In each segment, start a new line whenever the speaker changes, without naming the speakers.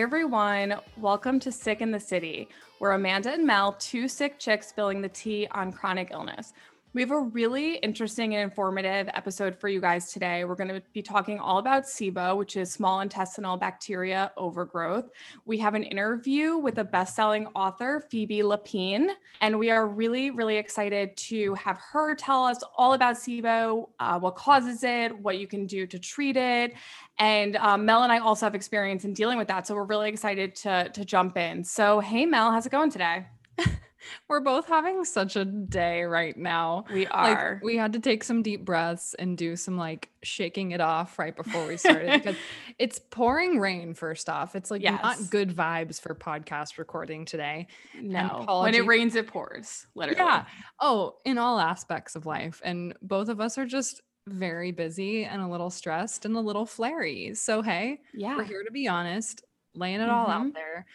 Everyone, welcome to Sick in the City, where Amanda and Mel, two sick chicks spilling the tea on chronic illness. We have a really interesting and informative episode for you guys today. We're going to be talking all about SIBO, which is small intestinal bacteria overgrowth. We have an interview with a best-selling author, Phoebe Lapine, and we are really, really excited to have her tell us all about SIBO, uh, what causes it, what you can do to treat it, and um, Mel and I also have experience in dealing with that, so we're really excited to to jump in. So, hey Mel, how's it going today?
We're both having such a day right now.
We are.
Like, we had to take some deep breaths and do some like shaking it off right before we started because it's pouring rain, first off. It's like yes. not good vibes for podcast recording today.
No. When it rains, it pours, literally.
Yeah. Oh, in all aspects of life. And both of us are just very busy and a little stressed and a little flary. So, hey, yeah, we're here to be honest, laying it mm-hmm. all out mm-hmm. there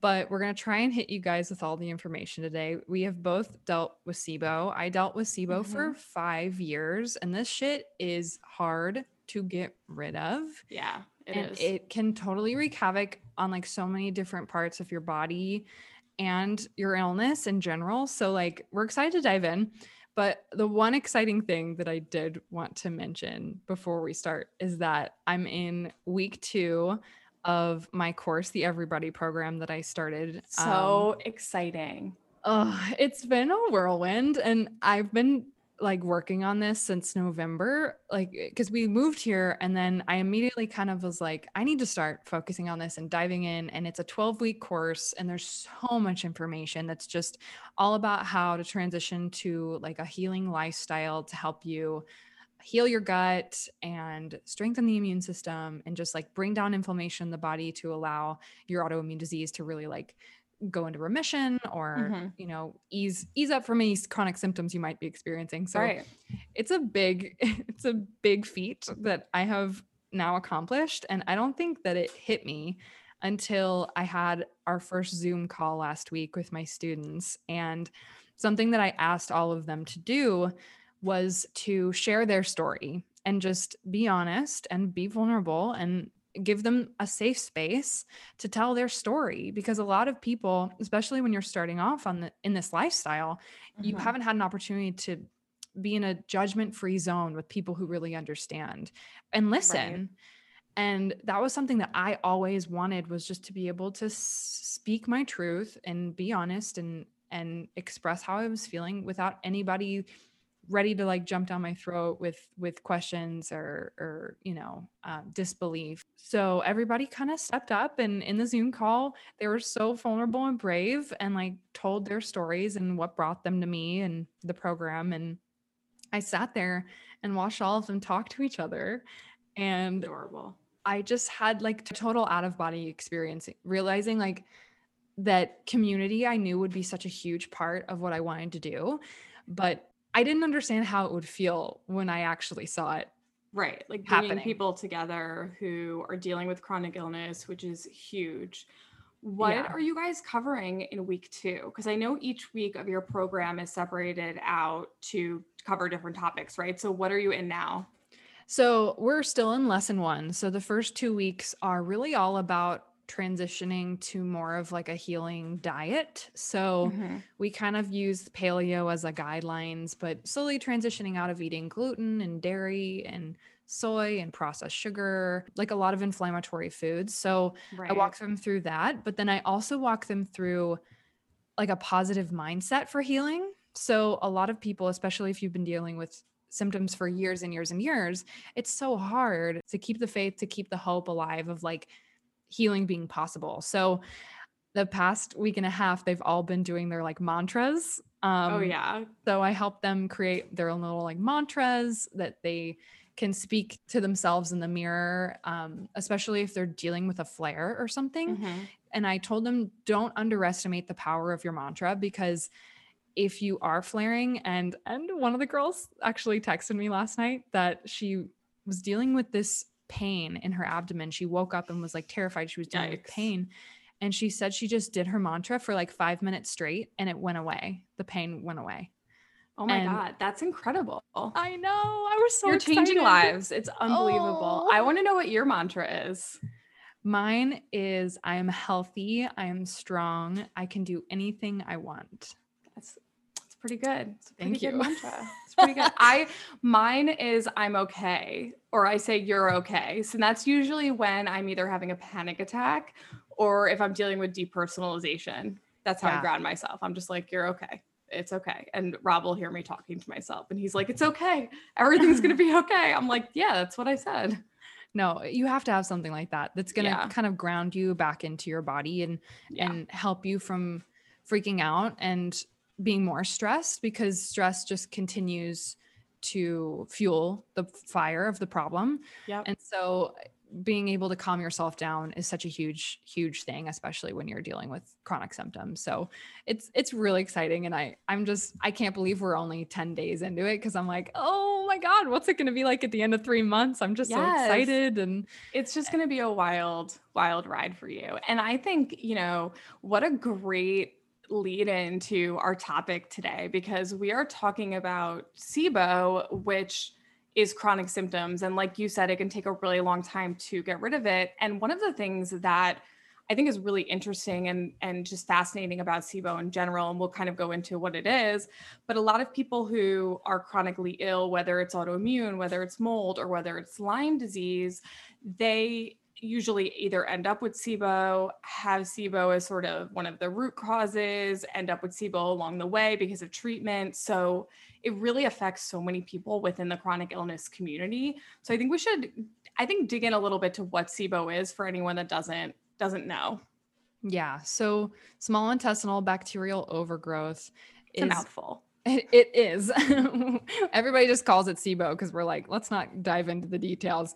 but we're going to try and hit you guys with all the information today. We have both dealt with SIBO. I dealt with SIBO mm-hmm. for five years, and this shit is hard to get rid of.
Yeah,
it and is. It can totally wreak havoc on like so many different parts of your body and your illness in general. So, like, we're excited to dive in. But the one exciting thing that I did want to mention before we start is that I'm in week two of my course, the Everybody program that I started.
So um, exciting.
Oh, it's been a whirlwind and I've been like working on this since November, like because we moved here and then I immediately kind of was like, I need to start focusing on this and diving in. And it's a 12 week course, and there's so much information that's just all about how to transition to like a healing lifestyle to help you heal your gut and strengthen the immune system and just like bring down inflammation in the body to allow your autoimmune disease to really like go into remission or mm-hmm. you know ease ease up from any chronic symptoms you might be experiencing so right. it's a big it's a big feat that i have now accomplished and i don't think that it hit me until i had our first zoom call last week with my students and something that i asked all of them to do was to share their story and just be honest and be vulnerable and give them a safe space to tell their story because a lot of people especially when you're starting off on the in this lifestyle mm-hmm. you haven't had an opportunity to be in a judgment free zone with people who really understand and listen right. and that was something that i always wanted was just to be able to speak my truth and be honest and and express how i was feeling without anybody ready to like jump down my throat with with questions or or you know um, disbelief. So everybody kind of stepped up and in the zoom call they were so vulnerable and brave and like told their stories and what brought them to me and the program and i sat there and watched all of them talk to each other and
adorable.
I just had like total out of body experience realizing like that community i knew would be such a huge part of what i wanted to do but I didn't understand how it would feel when I actually saw it.
Right. Like bringing happening. people together who are dealing with chronic illness, which is huge. What yeah. are you guys covering in week two? Because I know each week of your program is separated out to cover different topics, right? So, what are you in now?
So, we're still in lesson one. So, the first two weeks are really all about transitioning to more of like a healing diet. So mm-hmm. we kind of use paleo as a guidelines, but slowly transitioning out of eating gluten and dairy and soy and processed sugar, like a lot of inflammatory foods. So right. I walk them through that, but then I also walk them through like a positive mindset for healing. So a lot of people, especially if you've been dealing with symptoms for years and years and years, it's so hard to keep the faith, to keep the hope alive of like healing being possible. So the past week and a half, they've all been doing their like mantras.
Oh, um, oh yeah.
So I help them create their own little like mantras that they can speak to themselves in the mirror, um, especially if they're dealing with a flare or something. Mm-hmm. And I told them don't underestimate the power of your mantra because if you are flaring and and one of the girls actually texted me last night that she was dealing with this pain in her abdomen. She woke up and was like terrified she was dealing with pain. And she said she just did her mantra for like five minutes straight and it went away. The pain went away.
Oh my and God, that's incredible.
I know. I was so
You're
excited.
changing lives. It's unbelievable. Oh. I want to know what your mantra is.
Mine is I am healthy, I am strong, I can do anything I want.
That's pretty good. It's a pretty
Thank
good
you.
mantra. It's pretty good. I mine is I'm okay, or I say you're okay. So that's usually when I'm either having a panic attack or if I'm dealing with depersonalization. That's how I ground myself. I'm just like, you're okay. It's okay. And Rob will hear me talking to myself and he's like, it's okay. Everything's gonna be okay. I'm like, yeah, that's what I said.
No, you have to have something like that that's going to
Yeah.
kind of ground you back into your body and
Yeah.
and help you from freaking out and being more stressed because stress just continues to fuel the fire of the problem.
Yep.
And so being able to calm yourself down is such a huge huge thing especially when you're dealing with chronic symptoms. So it's it's really exciting and I I'm just I can't believe we're only 10 days into it cuz I'm like, "Oh my god, what's it going to be like at the end of 3 months?" I'm just so excited and
it's just going to be a wild wild ride for you and i think you know what a great lead into our topic today because we are talking about sibo which is chronic symptoms and like you said it can take a really long time to get rid of it and one of the things that I think is really interesting and and just fascinating about SIBO in general, and we'll kind of go into what it is. But a lot of people who are chronically ill, whether it's autoimmune, whether it's mold, or whether it's Lyme disease, they usually either end up with SIBO, have SIBO as sort of one of the root causes, end up with SIBO along the way because of treatment. So it really affects so many people within the chronic illness community. So I think we should, I think, dig in a little bit to what SIBO is for anyone that doesn't doesn't know.
yeah, so small intestinal bacterial overgrowth
It's a
is
mouthful.
It, it is. Everybody just calls it SIBO because we're like, let's not dive into the details.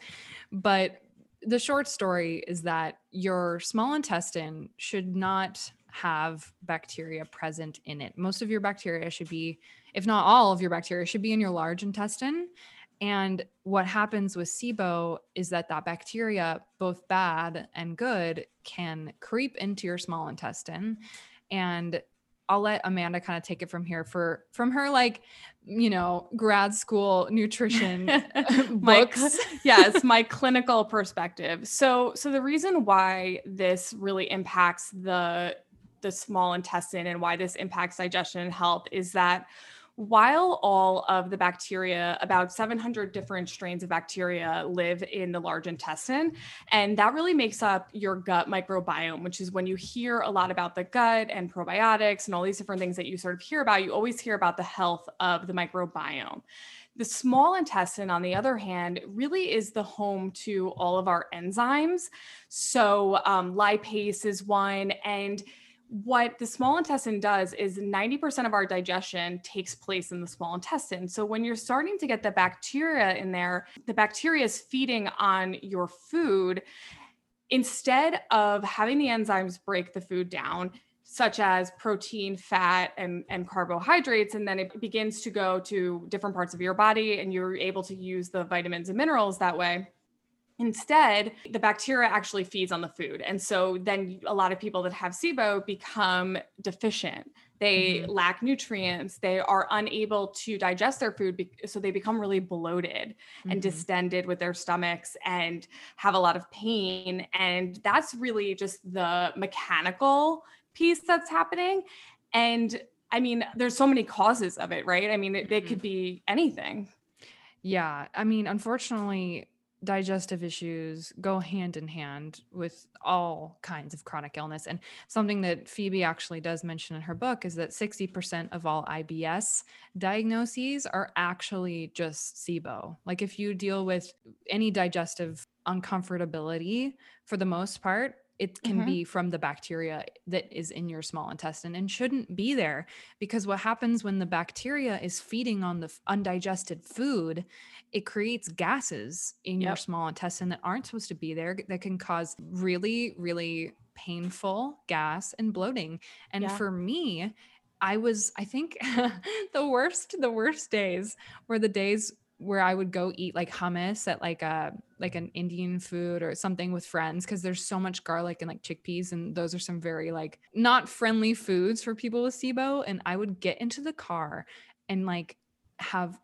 But the short story is that your small intestine should not have bacteria present in it. Most of your bacteria should be, if not all of your bacteria, should be in your large intestine. And what happens with SIBO is that that bacteria, both bad and good, can creep into your small intestine and I'll let Amanda kind of take it from here for from her like, you know, grad school nutrition
uh,
books.
cl- yes, my clinical perspective. So so the reason why this really impacts the the small intestine and why this impacts digestion and health is that while all of the bacteria, about 700 different strains of bacteria live in the large intestine, and that really makes up your gut microbiome, which is when you hear a lot about the gut and probiotics and all these different things that you sort of hear about, you always hear about the health of the microbiome. The small intestine, on the other hand, really is the home to all of our enzymes. So, um, lipase is one. And what the small intestine does is 90% of our digestion takes place in the small intestine. So, when you're starting to get the bacteria in there, the bacteria is feeding on your food. Instead of having the enzymes break the food down, such as protein, fat, and, and carbohydrates. And then it begins to go to different parts of your body, and you're able to use the vitamins and minerals that way. Instead, the bacteria actually feeds on the food. And so then a lot of people that have SIBO become deficient. They
Mhm.
lack nutrients. They are unable to digest their food. be- So they become really bloated and
Mhm.
distended with their stomachs and have a lot of pain. And that's really just the mechanical piece that's happening. And I mean, there's so many causes of it, right? I mean, it, it
Mhm.
could be anything.
Yeah. I mean, unfortunately, digestive issues go hand in hand with all kinds of chronic illness. And something that Phoebe actually does mention in her book is that 60% of all IBS diagnoses are actually just SIBO. Like if you deal with any digestive uncomfortability, for the most part, it can
Mhm.
be from the bacteria that is in your small intestine and shouldn't be there because what happens when the bacteria is feeding on the undigested food it creates gases in your small intestine that aren't supposed to be there that can cause really really painful gas and bloating and
Yeah.
for me i was i think the worst the worst days were the days where i would go eat like hummus at like a like an indian food or something with friends because there's so much garlic and like chickpeas and those are some very like not friendly foods for people with sibo and i would get into the car and like have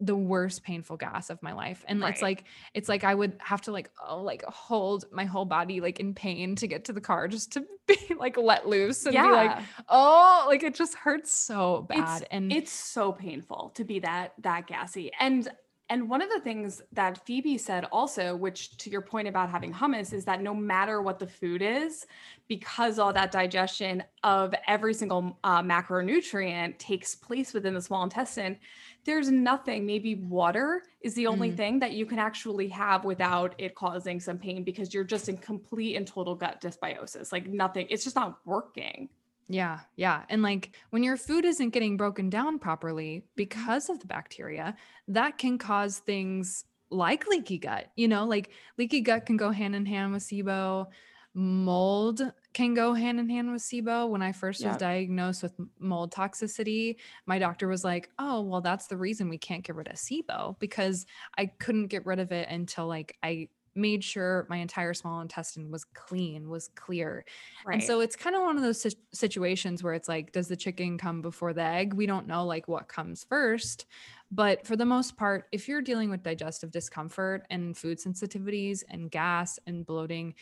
the worst painful gas of my life and
Right.
it's like it's like i would have to like oh like hold my whole body like in pain to get to the car just to be like let loose and be like oh like it just hurts so bad
It's-
bad and
it's so painful to be that that gassy and and one of the things that phoebe said also which to your point about having hummus is that no matter what the food is because all that digestion of every single uh, macronutrient takes place within the small intestine there's nothing maybe water is the only
Mm.
thing that you can actually have without it causing some pain because you're just in complete and total gut dysbiosis like nothing it's just not working
Yeah, yeah. And like when your food isn't getting broken down properly because of the bacteria, that can cause things like leaky gut. You know, like leaky gut can go hand in hand with SIBO. Mold can go hand in hand with SIBO. When I first was diagnosed with mold toxicity, my doctor was like, "Oh, well, that's the reason we can't get rid of SIBO because I couldn't get rid of it until like I made sure my entire small intestine was clean, was clear."
right
And so it's kind of one of those situations where it's like, does the chicken come before the egg? We don't know like what comes first. But for the most part, if you're dealing with digestive discomfort and food sensitivities and gas and bloating,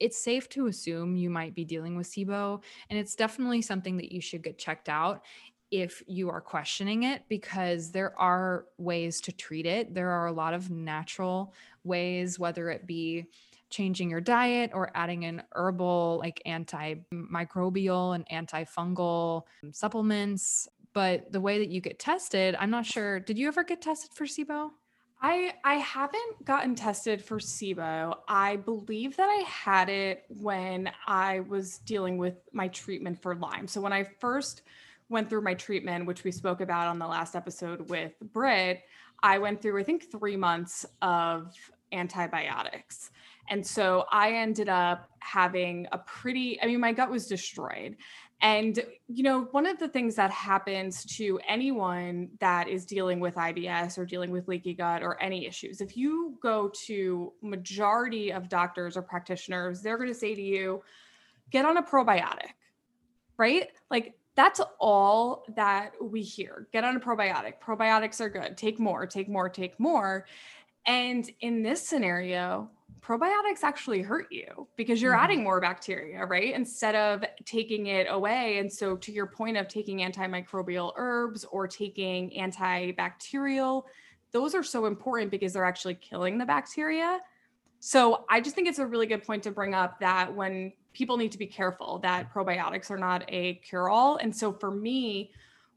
it's safe to assume you might be dealing with SIBO. And it's definitely something that you should get checked out if you are questioning it because there are ways to treat it. There are a lot of natural ways, whether it be changing your diet or adding in herbal like antimicrobial and antifungal um, supplements but the way that you get tested i'm not sure did you ever get tested for sibo
I I haven't gotten tested for SIBO. I believe that I had it when I was dealing with my treatment for Lyme. So when I first went through my treatment, which we spoke about on the last episode with Britt, I went through I think 3 months of antibiotics. And so I ended up having a pretty I mean my gut was destroyed. And, you know, one of the things that happens to anyone that is dealing with IBS or dealing with leaky gut or any issues, if you go to majority of doctors or practitioners, they're going to say to you, get on a probiotic, right? Like that's all that we hear. Get on a probiotic. Probiotics are good. Take more, take more, take more. And in this scenario, probiotics actually hurt you because you're
Mhm.
adding more bacteria, right? Instead of taking it away. And so, to your point of taking antimicrobial herbs or taking antibacterial, those are so important because they're actually killing the bacteria. So, I just think it's a really good point to bring up that when people need to be careful that probiotics are not a cure all. And so, for me,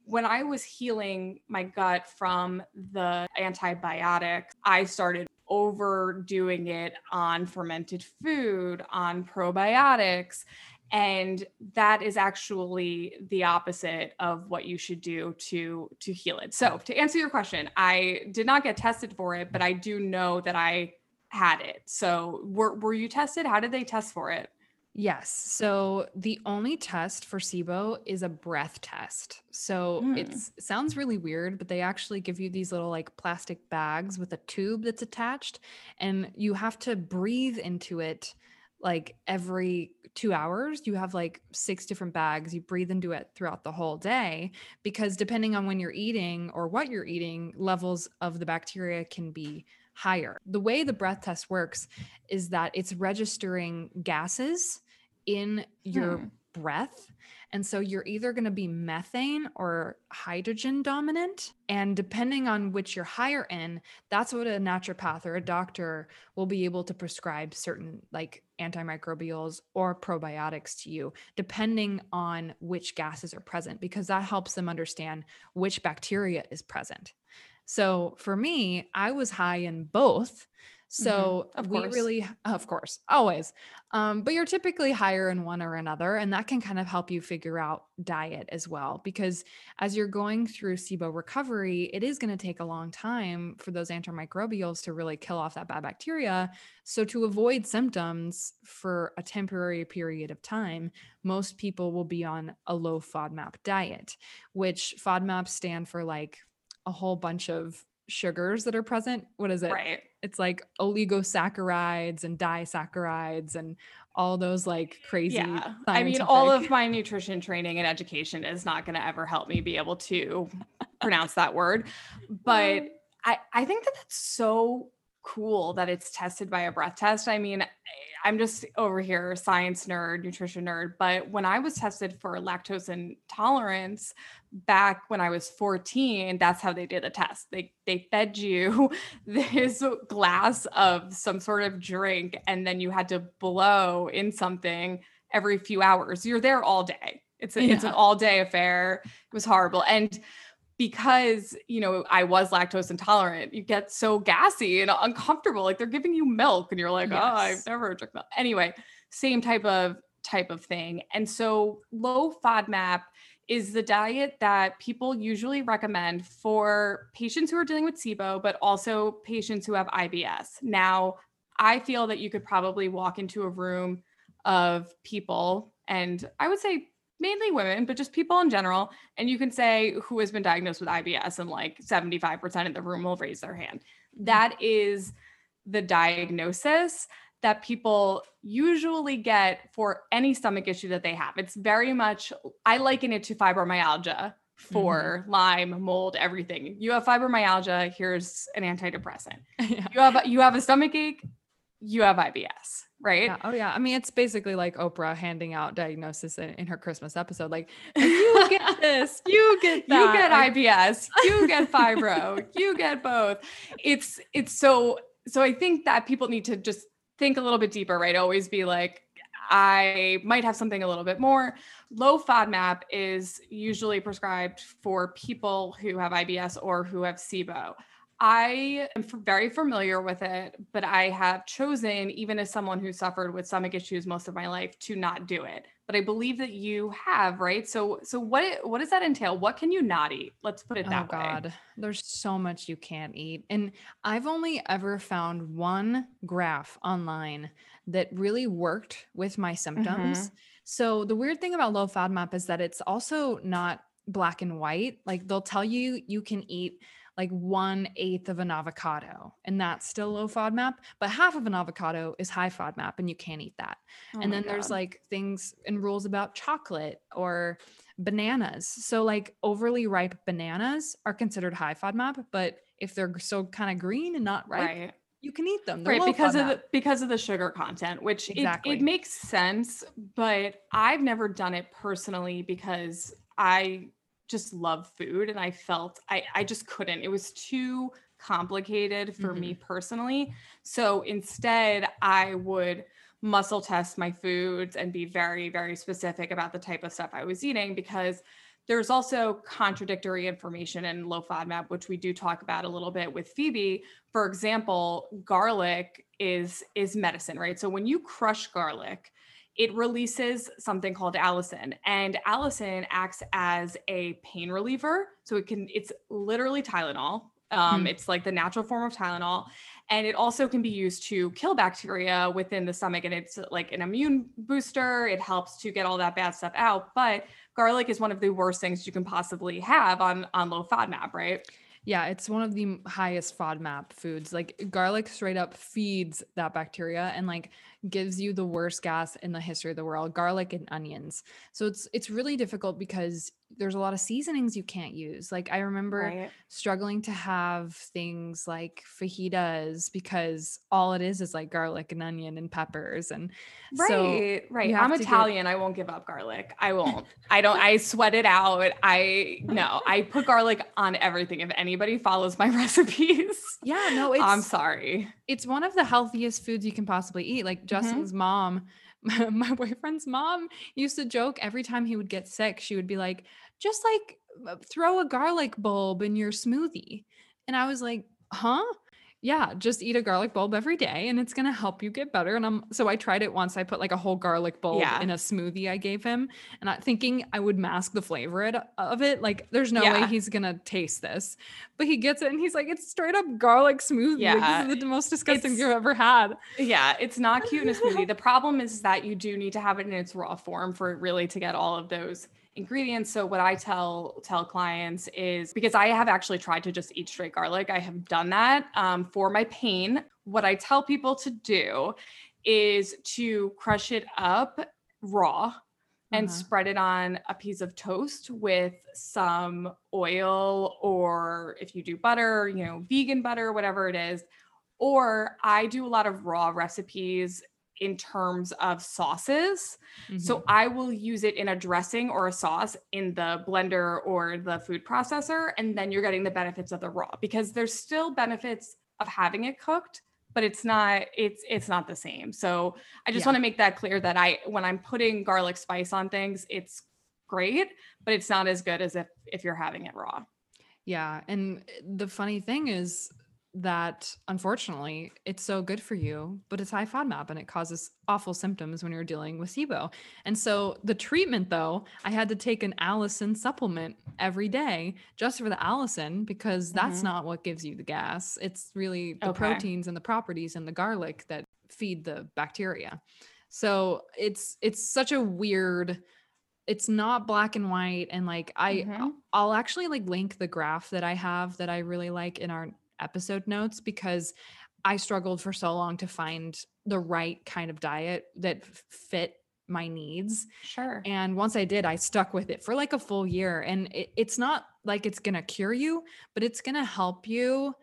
when I was healing my gut from the antibiotics, I started overdoing it on fermented food, on probiotics. And that is actually the opposite of what you should do to to heal it. So to answer your question, I did not get tested for it, but I do know that I had it. So were were you tested? How did they test for it?
Yes. So the only test for SIBO is a breath test. So
hmm.
it's it sounds really weird, but they actually give you these little like plastic bags with a tube that's attached and you have to breathe into it like every 2 hours. You have like six different bags. You breathe into it throughout the whole day because depending on when you're eating or what you're eating, levels of the bacteria can be higher. The way the breath test works is that it's registering gases in your
Hmm.
breath. And so you're either going to be methane or hydrogen dominant. And depending on which you're higher in, that's what a naturopath or a doctor will be able to prescribe certain like antimicrobials or probiotics to you, depending on which gases are present, because that helps them understand which bacteria is present. So for me, I was high in both. So
Of
we
course.
really, of course, always. Um, but you're typically higher in one or another, and that can kind of help you figure out diet as well. Because as you're going through SIBO recovery, it is going to take a long time for those antimicrobials to really kill off that bad bacteria. So to avoid symptoms for a temporary period of time, most people will be on a low FODMAP diet, which FODMAPs stand for like a whole bunch of sugars that are present. What is it?
Right.
It's like oligosaccharides and disaccharides and all those like crazy.
Yeah. I mean, all of my nutrition training and education is not going to ever help me be able to pronounce that word. But I, I think that that's so cool that it's tested by a breath test. I mean, I'm just over here, science nerd, nutrition nerd. But when I was tested for lactose intolerance back when I was 14, that's how they did the test. They they fed you this glass of some sort of drink, and then you had to blow in something every few hours. You're there all day. It's a, yeah. it's an all day affair. It was horrible. And because you know I was lactose intolerant, you get so gassy and uncomfortable. Like they're giving you milk, and you're like, yes. oh, I've never drank milk. Anyway, same type of type of thing. And so low FODMAP is the diet that people usually recommend for patients who are dealing with SIBO, but also patients who have IBS. Now, I feel that you could probably walk into a room of people, and I would say mainly women, but just people in general. And you can say who has been diagnosed with IBS, and like 75% of the room will raise their hand. That is the diagnosis that people usually get for any stomach issue that they have. It's very much, I liken it to fibromyalgia for mm-hmm. Lyme, mold, everything. You have fibromyalgia, here's an antidepressant. yeah. You have you have a stomach ache, you have IBS right?
Yeah. Oh yeah. I mean, it's basically like Oprah handing out diagnosis in, in her Christmas episode. Like, you get this, you get that.
You get IBS, you get fibro, you get both. It's it's so so I think that people need to just think a little bit deeper, right? Always be like, I might have something a little bit more. Low FODMAP is usually prescribed for people who have IBS or who have SIBO. I am very familiar with it, but I have chosen, even as someone who suffered with stomach issues most of my life, to not do it. But I believe that you have, right? So, so what what does that entail? What can you not eat? Let's put it that
oh, God. way. There's so much you can't eat, and I've only ever found one graph online that really worked with my symptoms. Mm-hmm. So the weird thing about low FODMAP is that it's also not black and white. Like they'll tell you you can eat like one eighth of an avocado, and that's still low FODMAP. But half of an avocado is high FODMAP, and you can't eat that. Oh and then God. there's like things and rules about chocolate or bananas. So like overly ripe bananas are considered high FODMAP, but if they're so kind of green and not ripe, right. you can eat them.
They're right, because of the because of the sugar content, which exactly. it, it makes sense, but I've never done it personally because I just love food and I felt I I just couldn't. It was too complicated for mm-hmm. me personally. So instead, I would muscle test my foods and be very very specific about the type of stuff I was eating because there's also contradictory information in low FODMAP, which we do talk about a little bit with Phoebe. For example, garlic is is medicine, right? So when you crush garlic, it releases something called allicin and allicin acts as a pain reliever so it can it's literally tylenol um, mm. it's like the natural form of tylenol and it also can be used to kill bacteria within the stomach and it's like an immune booster it helps to get all that bad stuff out but garlic is one of the worst things you can possibly have on on low fodmap right
yeah, it's one of the highest FODMAP foods. Like garlic straight up feeds that bacteria and like gives you the worst gas in the history of the world, garlic and onions. So it's it's really difficult because there's a lot of seasonings you can't use. Like I remember right. struggling to have things like fajitas because all it is is like garlic and onion and peppers and
right, so right. I'm Italian. Get... I won't give up garlic. I won't. I don't. I sweat it out. I no. I put garlic on everything. If anybody follows my recipes,
yeah, no,
I'm sorry.
It's one of the healthiest foods you can possibly eat. Like mm-hmm. Justin's mm-hmm. mom my boyfriend's mom used to joke every time he would get sick, she would be like, just like uh, throw a garlic bulb in your smoothie. And I was like, huh? yeah, just eat a garlic bulb every day and it's going to help you get better. And I'm so I tried it once. I put like a whole garlic bulb yeah. in a smoothie I gave him and I thinking I would mask the flavor of it. Like there's no yeah. way he's going to taste this. But he gets it and he's like it's straight up garlic smoothie. Yeah. Like, this is the most disgusting it's, you've ever had.
Yeah, it's not cute in a smoothie. the problem is that you do need to have it in its raw form for it really to get all of those ingredients. So what I tell tell clients is because I have actually tried to just eat straight garlic. I have done that um, for my pain. What I tell people to do is to crush it up raw and
Uh-huh.
spread it on a piece of toast with some oil or if you do butter, you know, vegan butter, whatever it is. Or I do a lot of raw recipes in terms of sauces. So
Mhm.
I will use it in a dressing or a sauce in the blender or the food processor. And then you're getting the benefits of the raw because there's still benefits of having it cooked, but it's not, it's it's not the same. So I just
Yeah.
want to make that clear that I when I'm putting garlic spice on things, it's great, but it's not as good as if if you're having it raw.
Yeah. And the funny thing is that unfortunately it's so good for you, but it's high FODMAP and it causes awful symptoms when you're dealing with SIBO. And so the treatment though, I had to take an allicin supplement every day just for the allicin because that's
Mhm.
not what gives you the gas. It's really the
Okay.
proteins and the properties in the garlic that feed the bacteria. So it's it's such a weird it's not black and white and like I
Mhm.
I'll actually like link the graph that I have that I really like in our episode notes because I struggled for so long to find the right kind of diet that fit my needs.
Sure.
And once I did, I stuck with it for like a full year. And it, it's not like it's going to cure you, but it's going to help you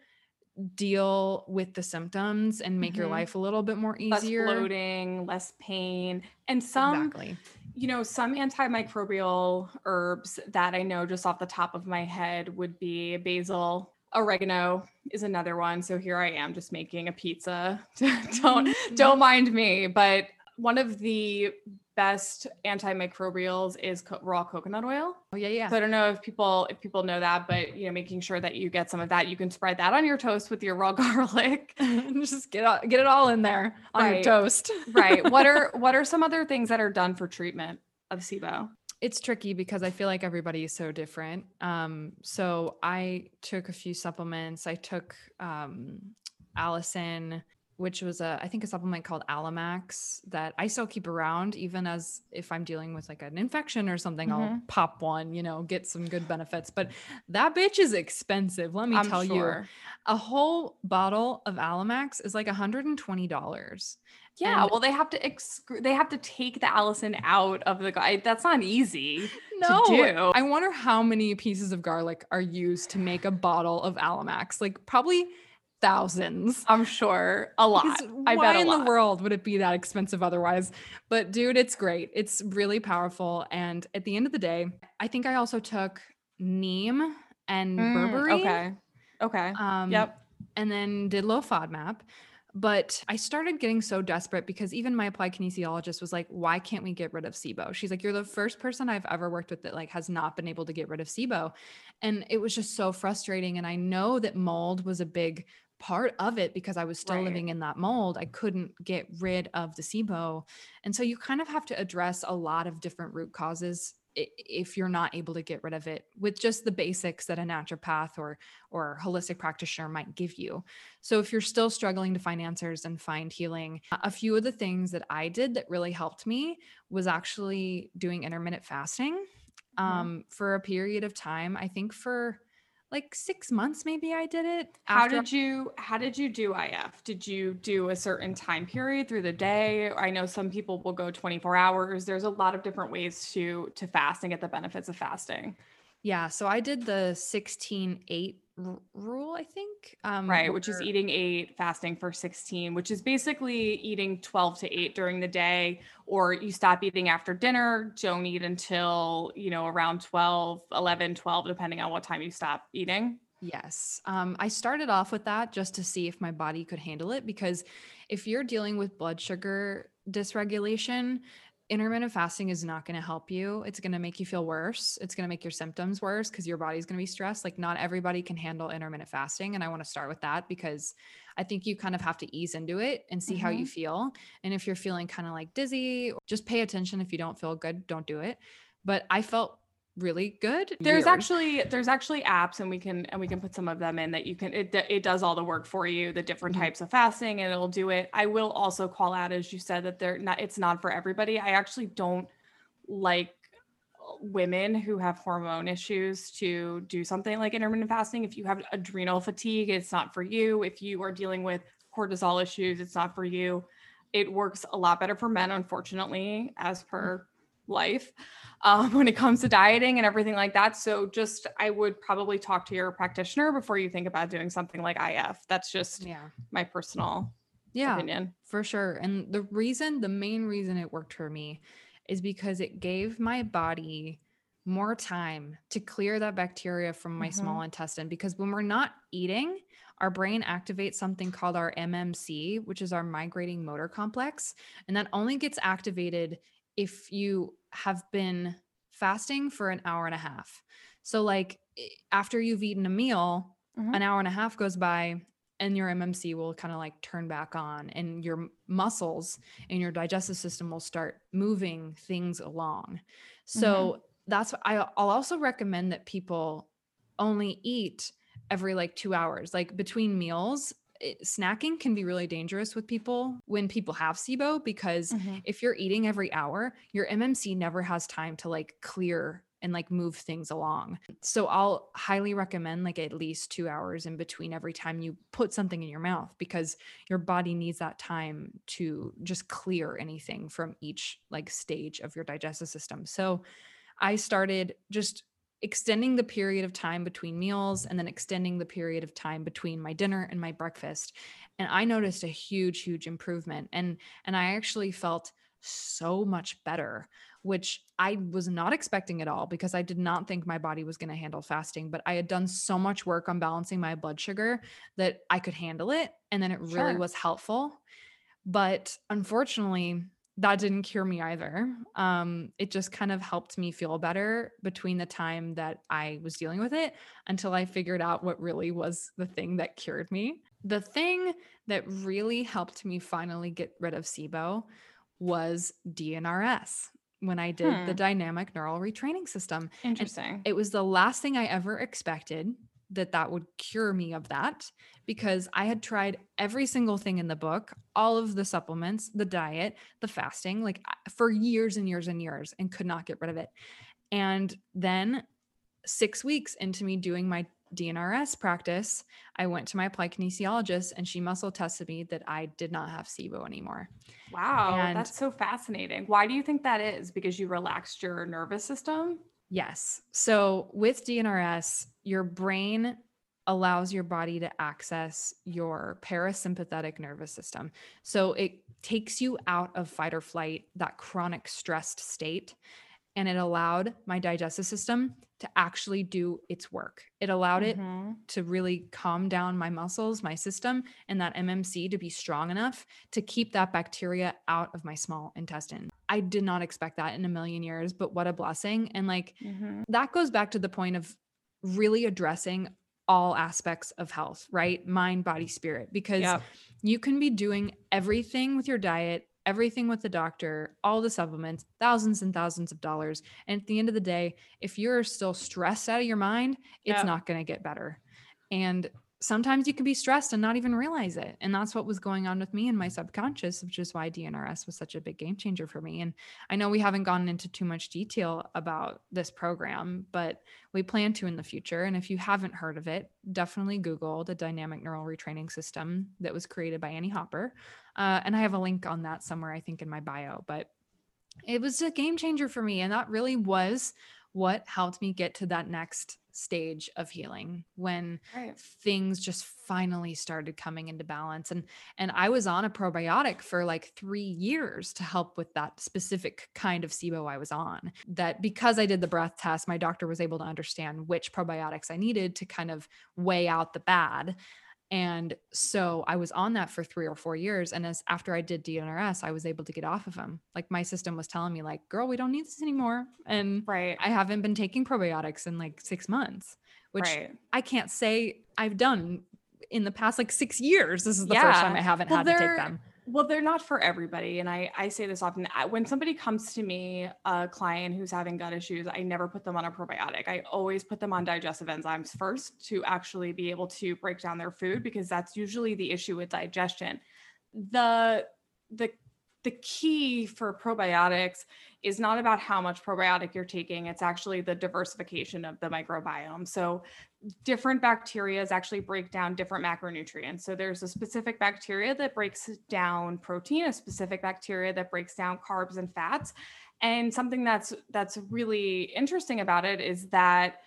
deal with the symptoms and make your
Mhm.
life a little bit more easier.
less bloating, less pain, and some
exactly.
you know, some antimicrobial herbs that I know just off the top of my head would be basil, oregano is another one. So here I am just making a pizza. don't
Mm-hmm.
don't mind me, but one of the best antimicrobials is co- raw coconut oil.
Oh yeah, yeah.
So I don't know if people if people know that, but you know, making sure that you get some of that. You can spread that on your toast with your raw garlic.
And just get it, get it all in there on
Right.
your toast.
right. What are what are some other things that are done for treatment of SIBO?
It's tricky because I feel like everybody is so different. Um, so I took a few supplements. I took um, allicin, which was a I think a supplement called Allimax that I still keep around, even as if I'm dealing with like an infection or something, I'll
Mhm.
pop one, you know, get some good benefits. But that bitch is expensive. Let me
I'm
tell you, a whole bottle of Allimax is like $120.
Yeah,
And-
well, they have to excru- they have to take the allicin out of the guy. That's not easy.
no.
do.
I wonder how many pieces of garlic are used to make a bottle of Allimax. Like probably thousands.
I'm sure a lot.
Because
I
why
bet
in
lot.
the world would it be that expensive otherwise? But dude, it's great. It's really powerful. And at the end of the day, I think I also took neem and
Mm,
berberine.
Okay. Okay.
Um,
yep.
and then did low FODMAP. But I started getting so desperate because even my applied kinesiologist was like, why can't we get rid of SIBO? She's like, you're the first person I've ever worked with that like has not been able to get rid of SIBO. And it was just so frustrating. And I know that mold was a big part of it because I was still
Right.
living in that mold. I couldn't get rid of the SIBO. And so you kind of have to address a lot of different root causes if you're not able to get rid of it with just the basics that a naturopath or or holistic practitioner might give you. So if you're still struggling to find answers and find healing, a few of the things that I did that really helped me was actually doing intermittent fasting
Mhm.
um, for a period of time. I think for like six months, maybe I did it.
How did you how did you do IF? Did you do a certain time period through the day? I know some people will go 24 hours. There's a lot of different ways to to fast and get the benefits of fasting.
Yeah, so I did the 16 8 r- rule, I think. Um,
Right, which is eating 8, fasting for 16, which is basically eating 12 to 8 during the day or you stop eating after dinner, don't eat until, you know, around 12, 11, 12 depending on what time you stop eating.
Yes. Um, I started off with that just to see if my body could handle it because if you're dealing with blood sugar dysregulation, intermittent fasting is not going to help you. It's going to make you feel worse. It's going to make your symptoms worse because your body's going to be stressed. Like, not everybody can handle intermittent fasting. And I want to start with that because I think you kind of have to ease into it and see how you mm-hmm. feel. And if you're feeling kind of like dizzy, just pay attention. If you don't feel good, don't do it. But I felt really good.
There's
Weird.
actually there's actually apps and we can and we can put some of them in that you can it, it does all the work for you the different
Mhm.
types of fasting and it'll do it. I will also call out as you said that they're not it's not for everybody. I actually don't like women who have hormone issues to do something like intermittent fasting. If you have adrenal fatigue, it's not for you. If you are dealing with cortisol issues, it's not for you. It works a lot better for men, unfortunately, as per life um, when it comes to dieting and everything like that. So just I would probably talk to your practitioner before you think about doing something like IF. That's just
Yeah.
my personal
Yeah.
opinion.
For sure. And the reason, the main reason it worked for me is because it gave my body more time to clear that bacteria from my small intestine. Because when we're not eating, our brain activates something called our MMC, which is our migrating motor complex. And that only gets activated if you have been fasting for an hour and a half. So, like after you've eaten a meal,
Mhm.
an hour and a half goes by and your MMC will kind of like turn back on and your muscles and your digestive system will start moving things along. So that's what I, I'll also recommend that people only eat every like two hours, like between meals. It, snacking can be really dangerous with people when people have SIBO because
Mhm.
if you're eating every hour, your MMC never has time to like clear and like move things along. So I'll highly recommend like at least 2 hours in between every time you put something in your mouth because your body needs that time to just clear anything from each like stage of your digestive system. So I started just extending the period of time between meals and then extending the period of time between my dinner and my breakfast and i noticed a huge huge improvement and and i actually felt so much better which i was not expecting at all because i did not think my body was going to handle fasting but i had done so much work on balancing my blood sugar that i could handle it and then it really
Sure.
was helpful but unfortunately that didn't cure me either um it just kind of helped me feel better between the time that i was dealing with it until i figured out what really was the thing that cured me the thing that really helped me finally get rid of sibo was dnrs when i did the
Hmm.
dynamic neural retraining system
Interesting.
it was the last thing I ever expected that that would cure me of that because I had tried every single thing in the book, all of the supplements, the diet, the fasting, like for years and years and years and could not get rid of it. And then 6 weeks into me doing my DNRS practice, I went to my applied kinesiologist and she muscle tested me that I did not have SIBO anymore.
wow,
and-
that's so fascinating. Why do you think that is? Because you relaxed your nervous system?
Yes. So with DNRS, your brain allows your body to access your parasympathetic nervous system. So it takes you out of fight or flight, that chronic stressed state. And it allowed my digestive system to actually do its work. It allowed it
Mhm.
to really calm down my muscles, my system, and that MMC to be strong enough to keep that bacteria out of my small intestine. I did not expect that in a million years, but what a blessing. And like
Mhm.
that goes back to the point of really addressing all aspects of health, right? Mind, body, spirit, because
Yep.
you can be doing everything with your diet, everything with the doctor, all the supplements, thousands and thousands of dollars. And at the end of the day, if you're still stressed out of your mind, it's
Yep.
not going to get better. And sometimes you can be stressed and not even realize it. And that's what was going on with me in my subconscious, which is why DNRS was such a big game changer for me. And I know we haven't gone into too much detail about this program, but we plan to in the future. And if you haven't heard of it, definitely Google the dynamic neural retraining system that was created by Annie Hopper. Uh, and I have a link on that somewhere, I think, in my bio. But it was a game changer for me. And that really was what helped me get to that next stage of healing when
Right.
things just finally started coming into balance and and I was on a probiotic for like 3 years to help with that specific kind of SIBO I was on that because I did the breath test my doctor was able to understand which probiotics I needed to kind of weigh out the bad and so I was on that for 3 or 4 years and as after I did DNRS I was able to get off of them like my system was telling me like girl we don't need this anymore and
Right.
I haven't been taking probiotics in like 6 months which
right.
I can't say I've done in the past like six years. This is the first time I haven't
Well,
had to take them.
Well, they're not for everybody. And I, I say this often. When somebody comes to me, a client who's having gut issues, I never put them on a probiotic. I always put them on digestive enzymes first to actually be able to break down their food because that's usually the issue with digestion. The the the key for probiotics is not about how much probiotic you're taking. It's actually the diversification of the microbiome. So different bacteria actually break down different macronutrients. So there's a specific bacteria that breaks down protein, a specific bacteria that breaks down carbs and fats. And something that's that's really interesting about it is that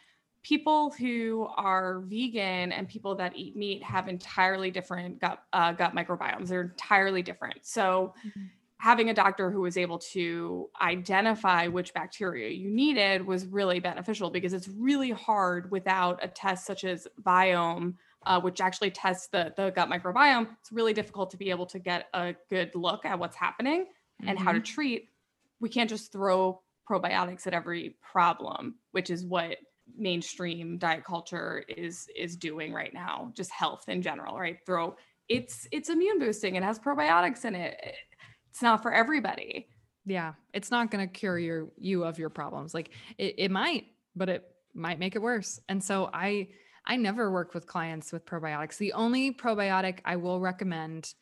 people who are vegan and people that eat meat have entirely different gut uh, gut microbiomes. They're entirely different. So mm-hmm. Having a doctor who was able to identify which bacteria you needed was really beneficial because it's really hard without a test such as Viome, uh, which actually tests the, the gut microbiome, it's really difficult to be able to get a good look at what's happening mm-hmm. and how to mm-hmm. treat. We can't just throw probiotics at every problem, which is what mainstream diet culture is is doing right now just health in general right throw it's it's immune boosting it has probiotics in it it's not for everybody
yeah it's not going to cure your you of your problems like it, it might but it might make it worse and so i I never work with clients with probiotics. The only probiotic I will recommend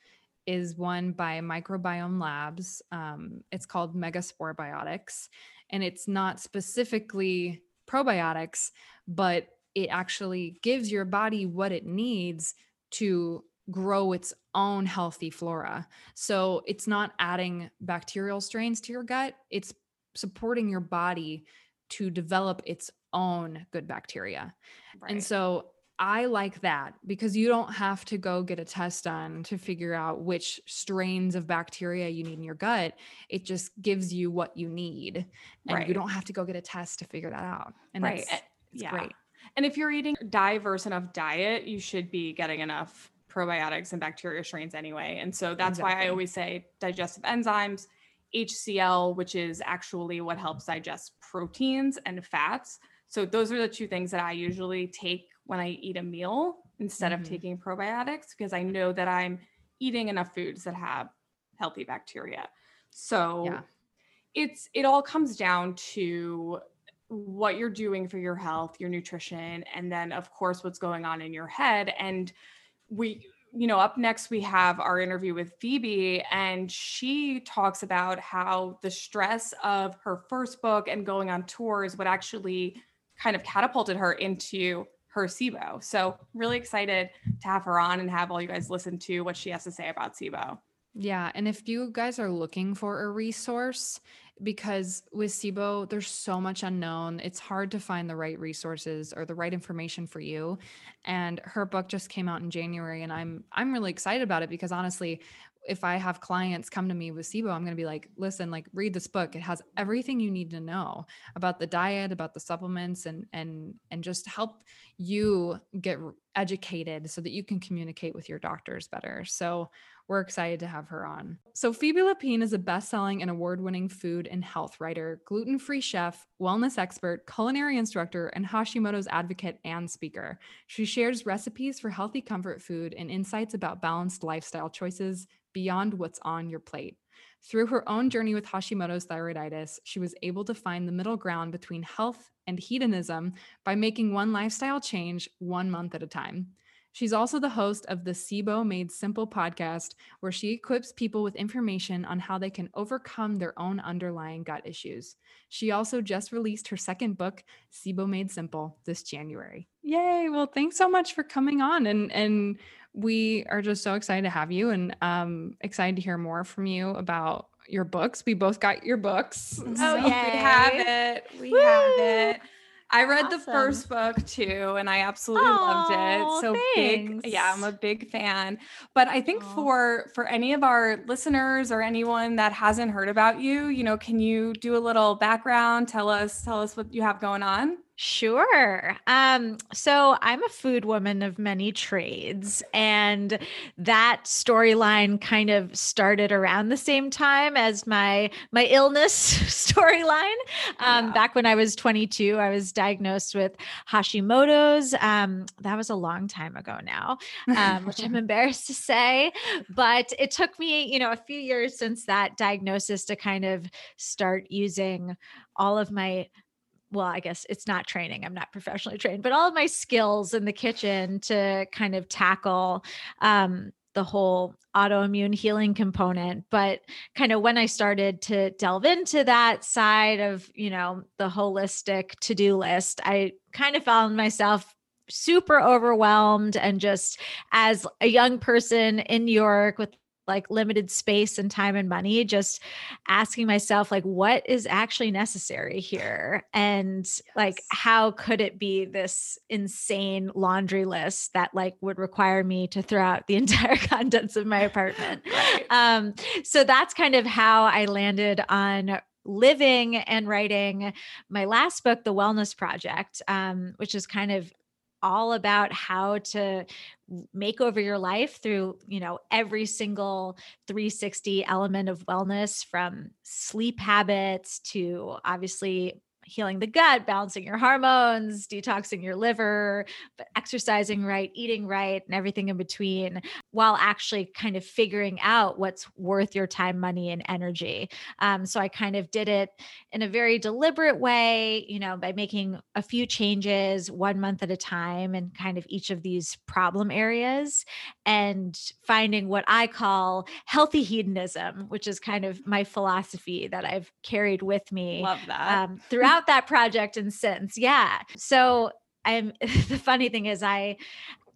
is one by Microbiome Labs. Um, it's called Megaspore Biotics, and it's not specifically probiotics, but it actually gives your body what it needs to grow its own healthy flora. So it's not adding bacterial strains to your gut, it's supporting your body to develop its own good bacteria. Right. And so I like that because you don't have to go get a test done to figure out which strains of bacteria you need in your gut. It just gives you what you need. And right. you don't have to go get a test to figure that out. And right. it's, eh, it's yeah. great.
And if you're eating diverse enough diet, you should be getting enough probiotics and bacteria strains anyway. And so that's exactly. why I always say digestive enzymes, HCl, which is actually what helps digest proteins and fats. So those are the two things that I usually take when I eat a meal instead mm-hmm. of taking probiotics because I know that I'm eating enough foods that have healthy bacteria. So yeah. it's it all comes down to what you're doing for your health, your nutrition, and then of course what's going on in your head. And we, you know, up next we have our interview with Phoebe, and she talks about how the stress of her first book and going on tours would actually kind of catapulted her into her SIBO. So really excited to have her on and have all you guys listen to what she has to say about SIBO.
Yeah. And if you guys are looking for a resource, because with SIBO, there's so much unknown. It's hard to find the right resources or the right information for you. And her book just came out in January and I'm I'm really excited about it because honestly, if I have clients come to me with SIBO, I'm going to be like, listen, like read this book. It has everything you need to know about the diet, about the supplements and and and just help you get educated so that you can communicate with your doctors better. So we're excited to have her on. So, Phoebe Lapine is a best selling and award winning food and health writer, gluten free chef, wellness expert, culinary instructor, and Hashimoto's advocate and speaker. She shares recipes for healthy comfort food and insights about balanced lifestyle choices beyond what's on your plate. Through her own journey with Hashimoto's thyroiditis, she was able to find the middle ground between health and hedonism by making one lifestyle change one month at a time. She's also the host of the SIBO Made Simple podcast, where she equips people with information on how they can overcome their own underlying gut issues. She also just released her second book, SIBO Made Simple, this January. Yay! Well, thanks so much for coming on, and and we are just so excited to have you, and um, excited to hear more from you about your books. We both got your books.
Oh, so. yeah, we have it. We Woo! have it. I read awesome. the first book too, and I absolutely oh, loved it. So thanks. big, yeah, I'm a big fan. But I think Aww. for for any of our listeners or anyone that hasn't heard about you, you know, can you do a little background? Tell us, tell us what you have going on.
Sure. Um, so I'm a food woman of many trades, and that storyline kind of started around the same time as my my illness storyline. Um, yeah. Back when I was 22, I was diagnosed with Hashimoto's. Um, that was a long time ago now, um, which I'm embarrassed to say, but it took me, you know, a few years since that diagnosis to kind of start using all of my well, I guess it's not training. I'm not professionally trained, but all of my skills in the kitchen to kind of tackle um, the whole autoimmune healing component. But kind of when I started to delve into that side of, you know, the holistic to do list, I kind of found myself super overwhelmed and just as a young person in New York with like limited space and time and money just asking myself like what is actually necessary here and yes. like how could it be this insane laundry list that like would require me to throw out the entire contents of my apartment right. um so that's kind of how i landed on living and writing my last book the wellness project um, which is kind of all about how to make over your life through you know every single 360 element of wellness from sleep habits to obviously healing the gut, balancing your hormones, detoxing your liver, but exercising right, eating right, and everything in between, while actually kind of figuring out what's worth your time, money, and energy. Um, so I kind of did it in a very deliberate way, you know, by making a few changes one month at a time and kind of each of these problem areas and finding what I call healthy hedonism, which is kind of my philosophy that I've carried with me.
Love that.
Um, throughout about that project and since. Yeah. So I'm the funny thing is I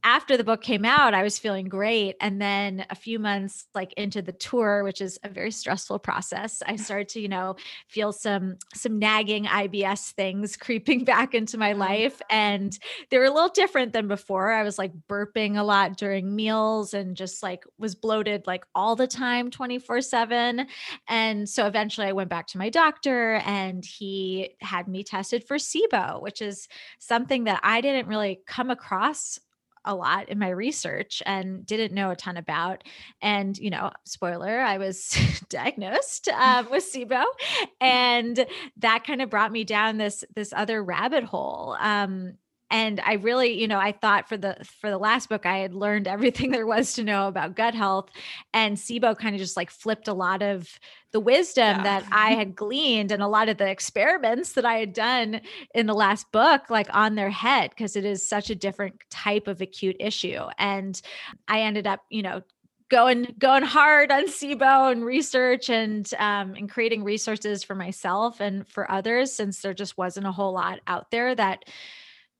after the book came out, I was feeling great. And then a few months like into the tour, which is a very stressful process, I started to, you know, feel some some nagging IBS things creeping back into my mm-hmm. life. And they were a little different than before. I was like burping a lot during meals and just like was bloated like all the time, 24-7. And so eventually I went back to my doctor and he had me tested for SIBO, which is something that I didn't really come across a lot in my research and didn't know a ton about. And, you know, spoiler, I was diagnosed um, with SIBO. And that kind of brought me down this, this other rabbit hole. Um, and i really you know i thought for the for the last book i had learned everything there was to know about gut health and sibo kind of just like flipped a lot of the wisdom yeah. that i had gleaned and a lot of the experiments that i had done in the last book like on their head because it is such a different type of acute issue and i ended up you know going going hard on SIBO and research and um, and creating resources for myself and for others since there just wasn't a whole lot out there that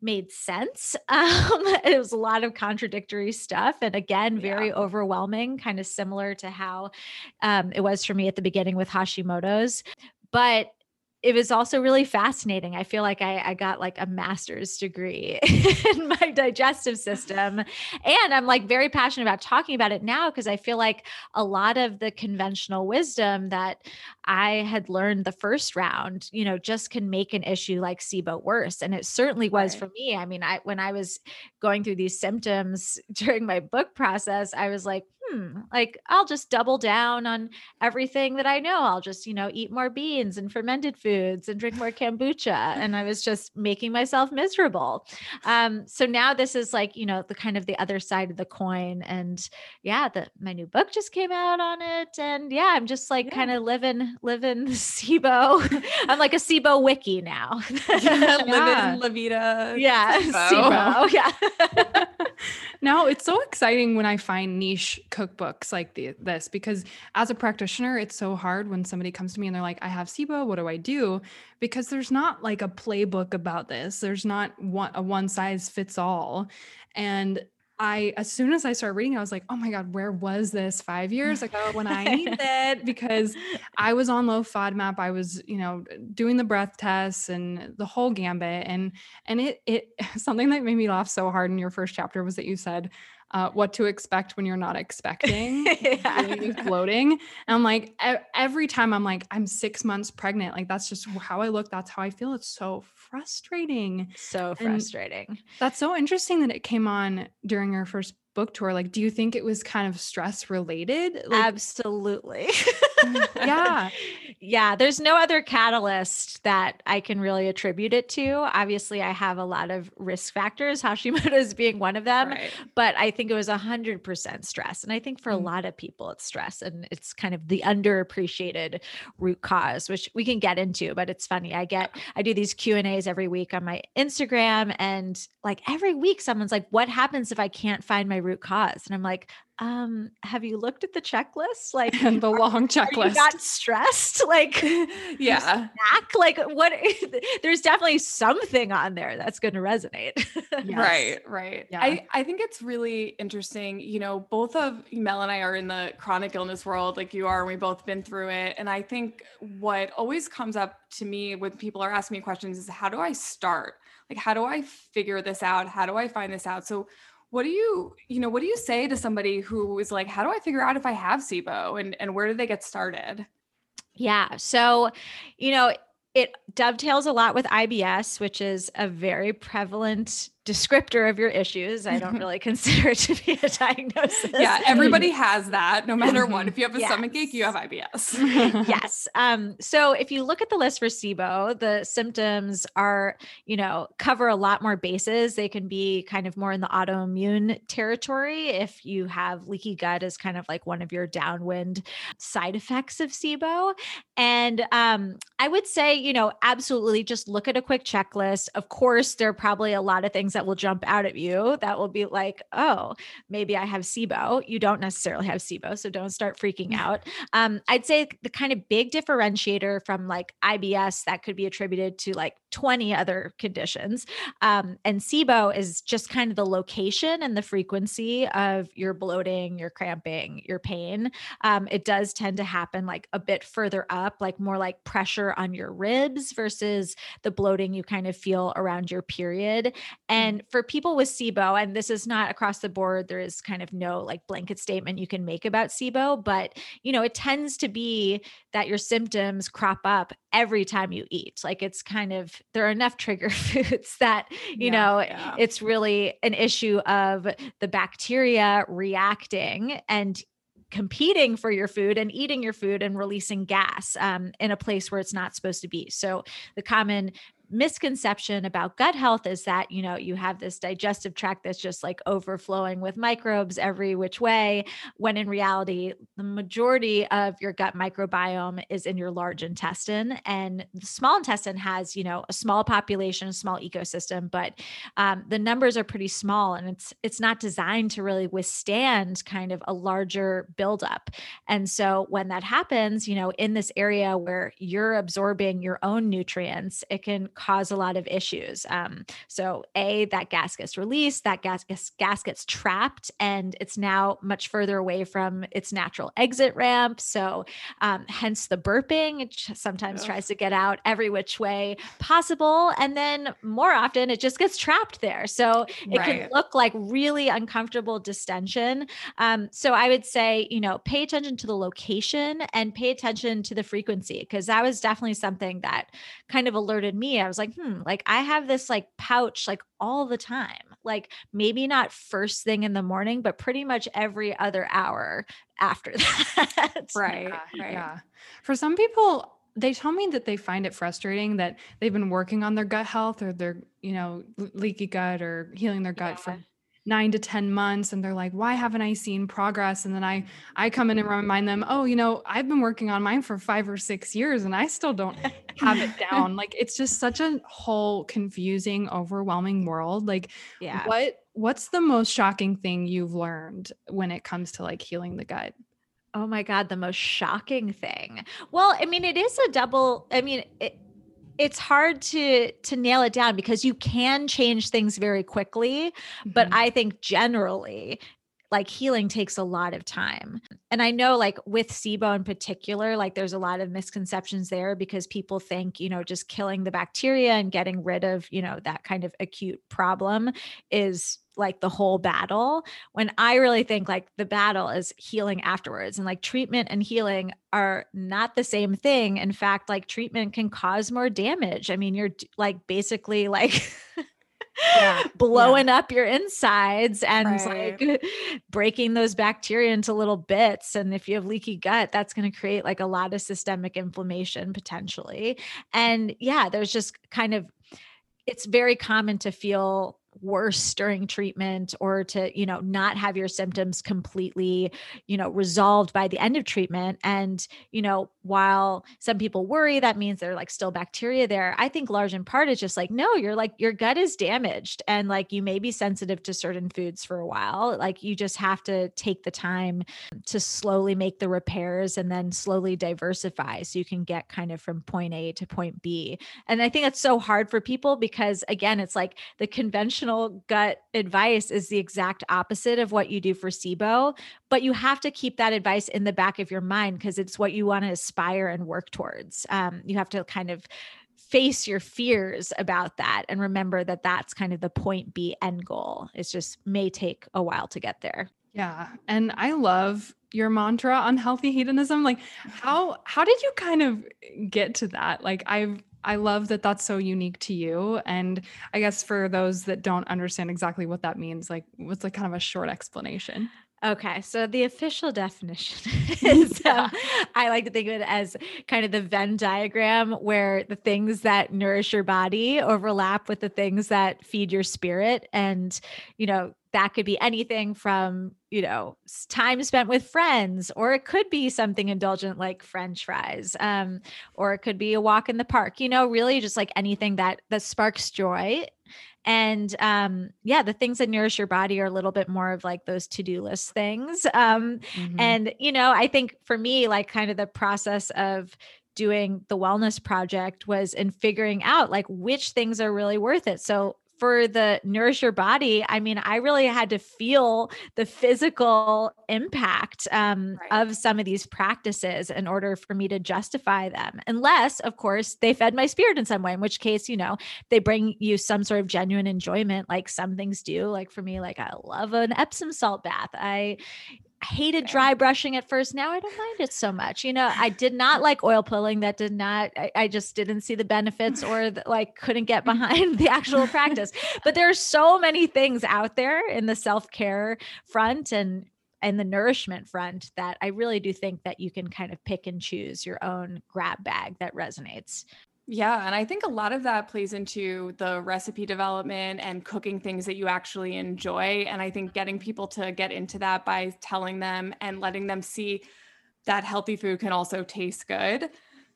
made sense. Um, it was a lot of contradictory stuff. And again, very yeah. overwhelming, kind of similar to how um, it was for me at the beginning with Hashimoto's. But it was also really fascinating. I feel like I, I, got like a master's degree in my digestive system. And I'm like very passionate about talking about it now because I feel like a lot of the conventional wisdom that I had learned the first round, you know, just can make an issue like SIBO worse. And it certainly was right. for me. I mean, I when I was going through these symptoms during my book process, I was like, hmm, like I'll just double down on everything that I know. I'll just, you know, eat more beans and fermented foods and drink more kombucha. and I was just making myself miserable. Um, so now this is like, you know, the kind of the other side of the coin. And yeah, the my new book just came out on it. And yeah, I'm just like yeah. kind of living, living SIBO. I'm like a SIBO wiki now.
yeah, living La Vida.
Yeah. SIBO. Yeah.
now it's so exciting when I find niche cookbooks like the, this because as a practitioner, it's so hard when somebody comes to me and they're like, I have SIBO, what do I do? Because there's not like a playbook about this. There's not one, a one size fits all. And I, as soon as I started reading, I was like, oh my God, where was this five years ago when I needed it? Because I was on low FODMAP. I was, you know, doing the breath tests and the whole gambit. And, and it, it, something that made me laugh so hard in your first chapter was that you said, uh, what to expect when you're not expecting yeah. bloating. And I'm like, every time I'm like, I'm six months pregnant. Like that's just how I look. That's how I feel. It's so frustrating.
So frustrating. And
that's so interesting that it came on during your first book tour like do you think it was kind of stress related? Like,
absolutely.
Yeah.
Yeah there's no other catalyst that i can really attribute it to. Obviously i have a lot of risk factors hashimoto's being one of them right. but i think it was 100% stress and i think for mm-hmm. a lot of people it's stress and it's kind of the underappreciated root cause which we can get into but it's funny. I get i do these q and a's every week on my instagram and like every week someone's like what happens if i can't find my root cause. And I'm like, um, have you looked at the checklist? Like
and the long checklist.
you got stressed? Like,
yeah.
Snack? Like, what? there's definitely something on there that's going to resonate.
Yes. Right, right.
Yeah.
I, I think it's really interesting. You know, both of Mel and I are in the chronic illness world, like you are, and we've both been through it. And I think what always comes up to me when people are asking me questions is how do I start? Like, how do I figure this out? How do I find this out? So, what do you, you know, what do you say to somebody who is like, how do I figure out if I have SIBO and, and where do they get started?
Yeah. So, you know, it dovetails a lot with IBS, which is a very prevalent descriptor of your issues. I don't really consider it to be a diagnosis.
Yeah, everybody has that no matter what. If you have a
Yes.
stomach ache, you have IBS.
yes. Um, so if you look at the list for SIBO, the symptoms are, you know, cover a lot more bases. They can be kind of more in the autoimmune territory if you have leaky gut as kind of like one of your downwind side effects of SIBO. And um, I would say, you know, absolutely just look at a quick checklist. Of course, there are probably a lot of things that will jump out at you that will be like, oh, maybe I have SIBO. You don't necessarily have SIBO, so don't start freaking out. Um, I'd say the kind of big differentiator from like IBS that could be attributed to like 20 other conditions. Um, and SIBO is just kind of the location and the frequency of your bloating, your cramping, your pain. Um, it does tend to happen like a bit further up, like more like pressure on your ribs versus the bloating you kind of feel around your period. And for people with SIBO, and this is not across the board, there is kind of no like blanket statement you can make about SIBO, but you know, it tends to be that your symptoms crop up every time you eat. Like it's kind of there are enough trigger foods that, you
Yeah,
know,
yeah.
it's really an issue of the bacteria reacting and competing for your food and eating your food and releasing gas um, in a place where it's not supposed to be. So the common misconception about gut health is that you know you have this digestive tract that's just like overflowing with microbes every which way when in reality the majority of your gut microbiome is in your large intestine and the small intestine has you know a small population a small ecosystem but um, the numbers are pretty small and it's it's not designed to really withstand kind of a larger buildup. And so when that happens you know in this area where you're absorbing your own nutrients it can cause a lot of issues um, so a that gas gets released that gas gets, gas gets trapped and it's now much further away from its natural exit ramp so um, hence the burping it sometimes
Ugh.
tries to get out every which way possible and then more often it just gets trapped there so it can look like really uncomfortable distension um, so i would say you know pay attention to the location and pay attention to the frequency because that was definitely something that kind of alerted me i was like hmm like i have this like pouch like all the time like maybe not first thing in the morning but pretty much every other hour after that
right,
Yeah,
right.
Yeah. For some people, they tell me that they find it frustrating that they've been working on their gut health or their, you know, leaky gut or healing their gut for
Yeah.
Nine to 10 months. And they're like, why haven't I seen progress? And then I, I come in and remind them, oh, you know, I've been working on mine for five or six years and I still don't have it down. Like it's just such a whole confusing, overwhelming world. Like
yeah
what, what's the most shocking thing you've learned when it comes to like healing the gut?
Oh my God, the most shocking thing. Well, I mean, it is a double, I mean, it, it's hard to to nail it down because you can change things very quickly, but
Mhm.
I think generally like healing takes a lot of time. And I know like with SIBO in particular, like there's a lot of misconceptions there because people think, you know, just killing the bacteria and getting rid of, you know, that kind of acute problem is like the whole battle when I really think like the battle is healing afterwards and like treatment and healing are not the same thing. In fact, like treatment can cause more damage. I mean, you're like basically like
Yeah,
blowing up your insides and
Right.
like breaking those bacteria into little bits. And if you have leaky gut, that's going to create like a lot of systemic inflammation potentially. And yeah, there's just kind of it's very common to feel worse during treatment or to, you know, not have your symptoms completely, you know, resolved by the end of treatment. And, you know, while some people worry that means they're like still bacteria there, I think large in part is just like, no, you're like, your gut is damaged and like you may be sensitive to certain foods for a while. Like you just have to take the time to slowly make the repairs and then slowly diversify so you can get kind of from point A to point B. And I think that's so hard for people because, again, it's like the conventional gut advice is the exact opposite of what you do for SIBO, but you have to keep that advice in the back of your mind because it's what you want to aspire and work towards. Um, you have to kind of face your fears about that and remember that that's kind of the point B end goal. It's just may take a while to get there.
Yeah. And I love your mantra on healthy hedonism. Like how how did you kind of get to that? Like I've I love that that's so unique to you. And I guess for those that don't understand exactly what that means, like what's like kind of a short explanation?
Okay, so the official definition is um, I like to think of it as kind of the Venn diagram where the things that nourish your body overlap with the things that feed your spirit. And, you know, that could be anything from, you know, time spent with friends, or it could be something indulgent like French fries, um, or it could be a walk in the park, you know, really just like anything that that sparks joy and um yeah the things that nourish your body are a little bit more of like those to-do list things um mm-hmm. and you know i think for me like kind of the process of doing the wellness project was in figuring out like which things are really worth it so for the nourish your body i mean i really had to feel the physical impact um, right. of some of these practices in order for me to justify them unless of course they fed my spirit in some way in which case you know they bring you some sort of genuine enjoyment like some things do like for me like i love an epsom salt bath i hated dry brushing at first. Now I don't mind it so much. You know, I did not like oil pulling. That did not, I, I just didn't see the benefits or the, like couldn't get mm. behind the actual practice. But there are so many things out there in the self care front and and the nourishment front that I really do think that you can kind of pick and choose your own grab bag that resonates.
Yeah. And I think a lot of that plays into the recipe development and cooking things that you actually enjoy. And I think getting people to get into that by telling them and letting them see that healthy food can also taste good.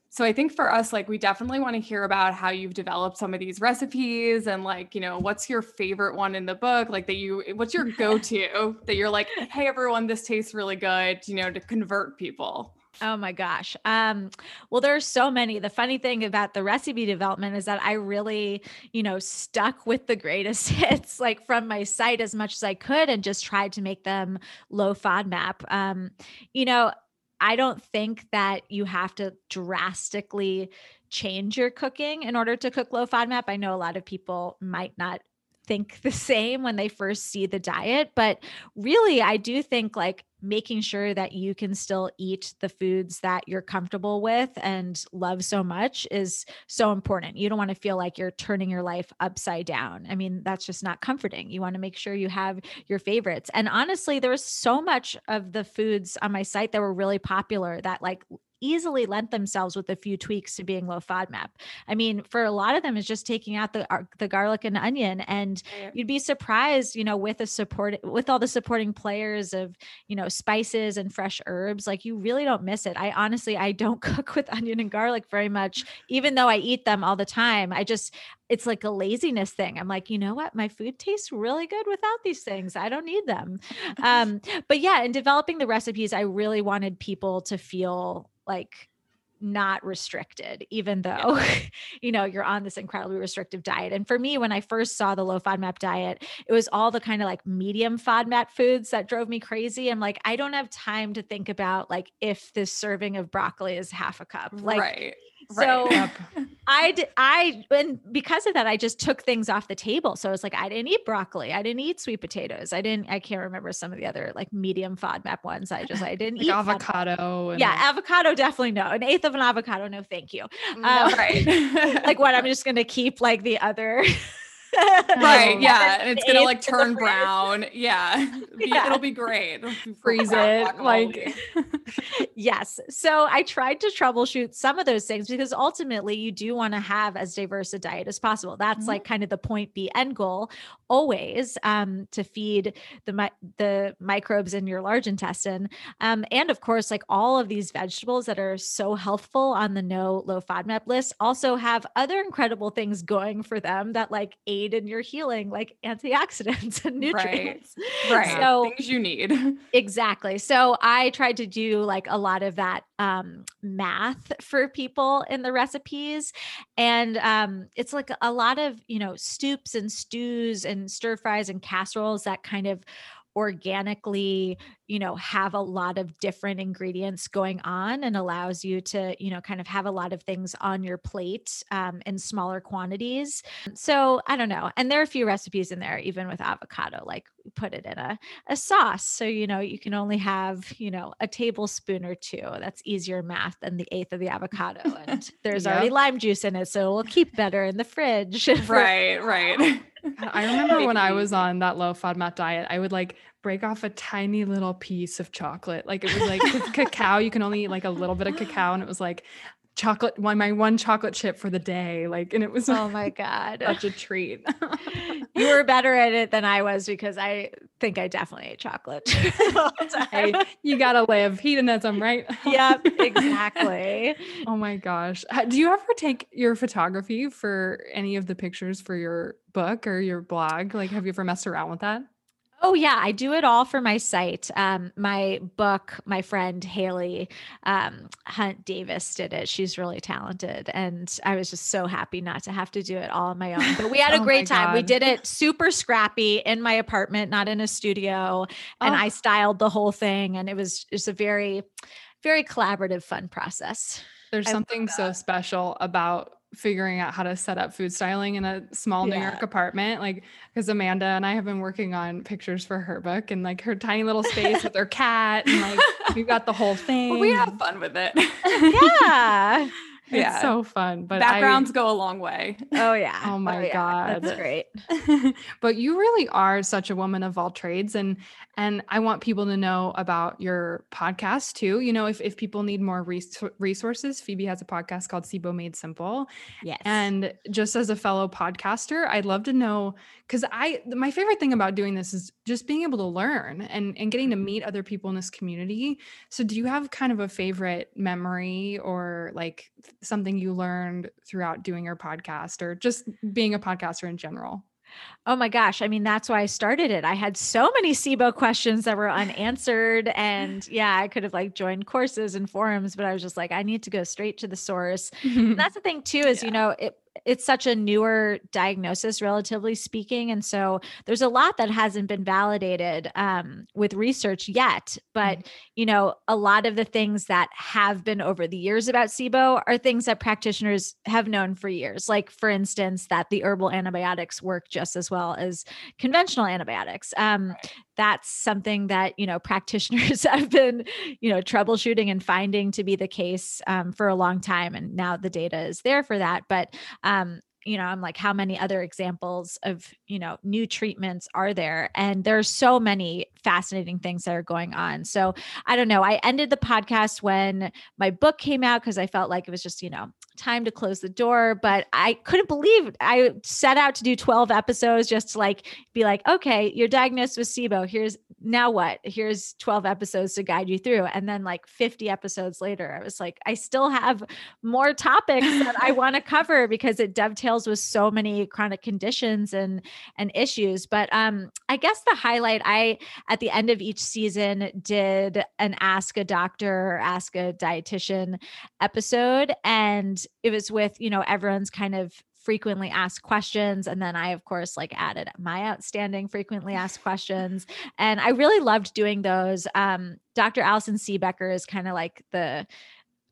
So I think for us, like, we definitely want to hear about how you've developed some of these recipes and, like, you know, what's your favorite one in the book? Like, that you, what's your go to that you're like, hey, everyone, this tastes really good, you know, to convert people?
Oh my gosh. Um, well, there's so many. The funny thing about the recipe development is that I really, you know, stuck with the greatest hits like from my site as much as I could and just tried to make them low FODMAP. Um, you know, I don't think that you have to drastically change your cooking in order to cook low FODMAP. I know a lot of people might not think the same when they first see the diet, but really, I do think like making sure that you can still eat the foods that you're comfortable with and love so much is so important. You don't want to feel like you're turning your life upside down. I mean, that's just not comforting. You want to make sure you have your favorites. And honestly, there was so much of the foods on my site that were really popular that like easily lent themselves with a few tweaks to being low FODMAP. I mean, for a lot of them, is just taking out the the garlic and onion, and you'd be surprised, you know, with a support with all the supporting players of you know spices and fresh herbs, like you really don't miss it. I honestly, I don't cook with onion and garlic very much, even though I eat them all the time. I just it's like a laziness thing. I'm like, you know what? My food tastes really good without these things. I don't need them. Um, but yeah, in developing the recipes, I really wanted people to feel like not restricted even though yeah. you know you're on this incredibly restrictive diet. And for me when i first saw the low fodmap diet it was all the kind of like medium fodmap foods that drove me crazy. I'm like i don't have time to think about like if this serving of broccoli is half a cup. Like
right
so right. I did, I, and because of that, I just took things off the table. So I was like, I didn't eat broccoli. I didn't eat sweet potatoes. I didn't, I can't remember some of the other like medium FODMAP ones. I just, I didn't
like
eat
avocado.
yeah. Avocado, definitely no. An eighth of an avocado. No, thank you. Um, right. like what? I'm just going to keep like the other
right. Yeah. And it's gonna like turn brown. Yeah.
Yeah.
It'll be great.
Freeze
guacamole.
it. Like
yes. So I tried to troubleshoot some of those things because ultimately you do want to have as diverse a diet as possible. That's
Mhm.
like kind of the point B end goal always um, to feed the mi- the microbes in your large intestine. Um, and of course, like all of these vegetables that are so healthful on the no low FODMAP list also have other incredible things going for them that like aid in your healing, like antioxidants and nutrients.
right.
So
Things you need.
Exactly. So I tried to do like a lot of that um, math for people in the recipes. And um, it's like a lot of, you know, stoops and stews and stir fries and casseroles that kind of organically you know have a lot of different ingredients going on and allows you to you know kind of have a lot of things on your plate um, in smaller quantities so i don't know and there are a few recipes in there even with avocado like we put it in a, a sauce so you know you can only have you know a tablespoon or two that's easier math than the eighth of the avocado and there's already lime juice in it so it'll keep better in the fridge
right. Right.
Uh, I remember when I was on that low FODMAP diet, I would like break off a tiny little piece of chocolate. Like it was like cacao, you can only eat like a little bit of cacao, and it was like chocolate one my one chocolate chip for the day. Like, and it was
oh my god
such a treat.
you were better at it than I was because I think I definitely ate chocolate.
hey, you gotta live hedonism, right?
yep, exactly.
Oh my gosh. Do you ever take your photography for any of the pictures for your book or your blog? Like, have you ever messed around with that?
Oh yeah, I do it all for my site. Um, my book, my friend Haley um, Hunt Davis did it. She's really talented, and I was just so happy not to have to do it all on my own. But we had
Oh
a
my
great time. We did it super scrappy in my apartment, not in a studio, and
Oh.
I styled the whole thing, and it was just a very, very collaborative, fun process.
There's something so special about figuring out how to set up food styling in a small New
Yeah.
York apartment. Like, because Amanda and I have been working on pictures for her book and like her tiny little space with her cat, and like we've got the whole thing.
Well, we have fun with it.
Yeah.
It's so fun. But I-
Backgrounds go a long way.
Oh yeah.
Oh my oh,
yeah. That's great.
but you really are such a woman of all trades and and I want people to know about your podcast too. You know, if if people need more res- resources, Phoebe has a podcast called SIBO Made Simple.
Yes.
And just as a fellow podcaster, I'd love to know cuz I my favorite thing about doing this is just being able to learn and and getting to meet other people in this community. So do you have kind of a favorite memory or like something you learned throughout doing your podcast or just being a podcaster in general?
Oh my gosh. I mean, that's why I started it. I had so many SIBO questions that were unanswered. And yeah, I could have like joined courses and forums, but I was just like, I need to go straight to the source. And that's the thing too, is, you know, it, it's such a newer diagnosis, relatively speaking. And so there's a lot that hasn't been validated um, with research yet. But, you know, a lot of the things that have been over the years about SIBO are things that practitioners have known for years. Like, for instance, that the herbal antibiotics work just as well as conventional antibiotics. Um, that's something that you know practitioners have been you know troubleshooting and finding to be the case um, for a long time and now the data is there for that but um, you know i'm like how many other examples of you know new treatments are there? And there's so many fascinating things that are going on. So i don't know i ended the podcast when my book came out because i felt like it was just you know time to close the door but i couldn't believe i set out to do 12 episodes just to like be like okay you're diagnosed with sibo. Here's now what? Here's 12 episodes to guide you through. And then like 50 episodes later i was like i still have more topics that i want to cover because it dovetails with so many chronic conditions and and issues. But um i guess the highlight i at the end of each season did an ask a doctor or ask a dietitian episode and it was with you know everyone's kind of frequently asked questions and then i of course like added my outstanding frequently asked questions and i really loved doing those um dr allison Siebecker is kind of like the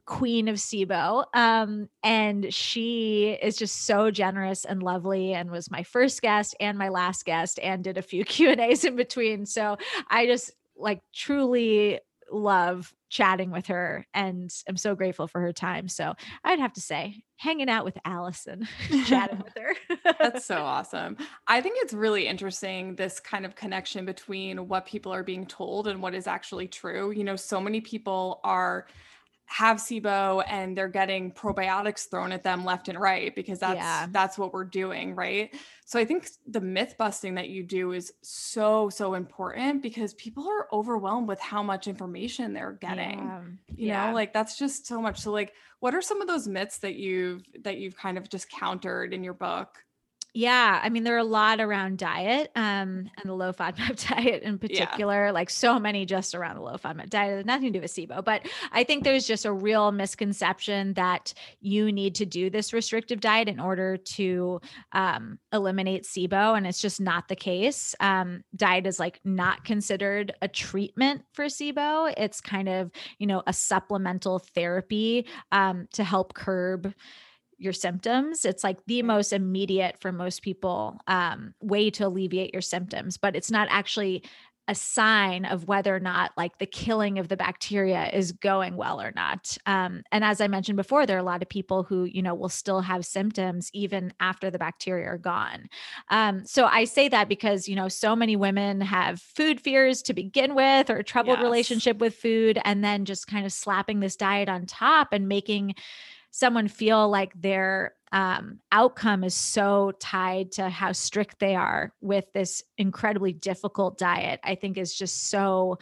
queen of SIBO. Um, and she is just so generous and lovely and was my first guest and my last guest and did a few Q and A's in between. So I just like truly love chatting with her and I'm so grateful for her time. So I'd have to say, hanging out with Allison, chatting with her.
That's so awesome. I think it's really interesting this kind of connection between what people are being told and what is actually true. You know, so many people are have SIBO and they're getting probiotics thrown at them left and right because that's yeah. that's what we're doing, right? So I think the myth busting that you do is so so important because people are overwhelmed with how much information they're getting. Yeah. You yeah. know, like that's just so much. So like what are some of those myths that you've that you've kind of just countered in your book?
Yeah, I mean there are a lot around diet um and the low FODMAP diet in particular, yeah. like so many just around the low FODMAP diet, nothing to do with SIBO, but I think there's just a real misconception that you need to do this restrictive diet in order to um, eliminate SIBO and it's just not the case. Um, diet is like not considered a treatment for SIBO. It's kind of, you know, a supplemental therapy um, to help curb your symptoms. It's like the most immediate for most people um, way to alleviate your symptoms, but it's not actually a sign of whether or not like the killing of the bacteria is going well or not. Um, and as I mentioned before, there are a lot of people who, you know, will still have symptoms even after the bacteria are gone. Um, so I say that because, you know, so many women have food fears to begin with or troubled yes. relationship with food, and then just kind of slapping this diet on top and making someone feel like their um, outcome is so tied to how strict they are with this incredibly difficult diet, I think is just so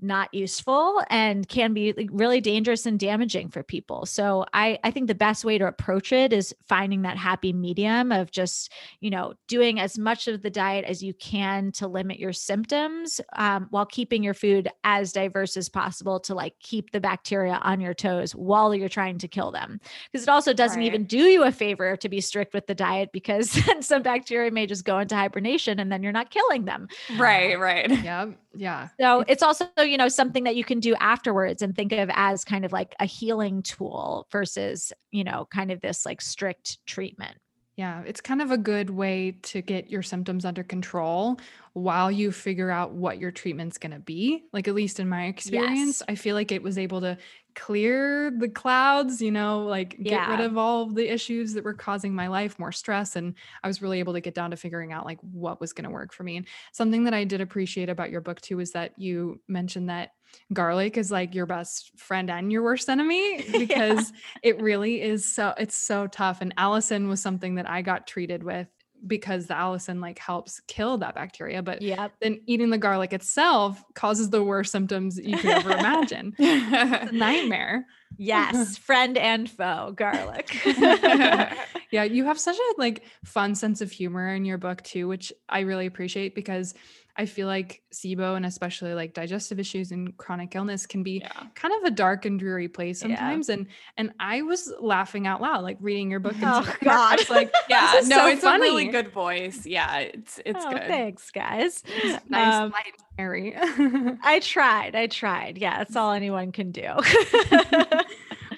not useful and can be really dangerous and damaging for people. So I I think the best way to approach it is finding that happy medium of just, you know, doing as much of the diet as you can to limit your symptoms um, while keeping your food as diverse as possible to like keep the bacteria on your toes while you're trying to kill them. Because it also doesn't right. even do you a favor to be strict with the diet because then some bacteria may just go into hibernation and then you're not killing them.
Right, right.
Yeah. Yeah.
So it's also, you know, something that you can do afterwards and think of as kind of like a healing tool versus, you know, kind of this like strict treatment.
Yeah, it's kind of a good way to get your symptoms under control while you figure out what your treatment's going to be. Like, at least in my experience, yes. I feel like it was able to clear the clouds, you know, like get yeah. rid of all of the issues that were causing my life more stress. And I was really able to get down to figuring out like what was going to work for me. And something that I did appreciate about your book too is that you mentioned that garlic is like your best friend and your worst enemy because yeah. it really is so it's so tough and allicin was something that i got treated with because the allicin like helps kill that bacteria but
yeah
then eating the garlic itself causes the worst symptoms you could ever imagine. It's nightmare.
Yes friend and foe garlic.
Yeah you have such a like fun sense of humor in your book too which i really appreciate because I feel like SIBO and especially like digestive issues and chronic illness can be yeah. kind of a dark and dreary place sometimes. Yeah. And and I was laughing out loud, like reading your book. And
oh God,
it's like yeah, no, so it's funny. a really good voice. Yeah, it's it's
oh,
good.
Thanks, guys.
It's nice, um, light, airy.
I tried. I tried. Yeah, that's all anyone can do.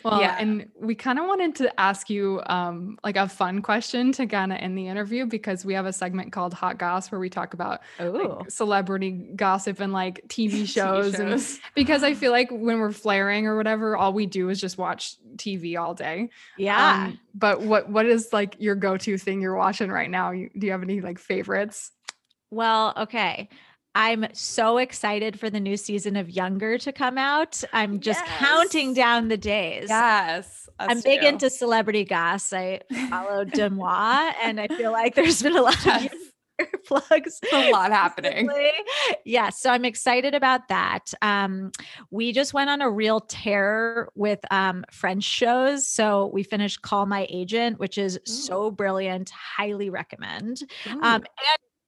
Well, yeah. and we kind of wanted to ask you um, like a fun question to kind of end the interview because we have a segment called Hot Goss where we talk about like, celebrity gossip and like TV shows. TV shows. And because I feel like when we're flaring or whatever, all we do is just watch TV all day.
Yeah. Um,
but what what is like your go-to thing you're watching right now? You, do you have any like favorites?
Well, okay. I'm so excited for the new season of Younger to come out. I'm just yes. counting down the days.
Yes.
I'm big too. into celebrity goss. I follow Deuxmoi, and I feel like there's been a lot yes. of plugs.
a lot happening.
Yeah. So I'm excited about that. Um, we just went on a real tear with um, French shows. So we finished Call My Agent, which is Ooh. so brilliant. Highly recommend. Um, and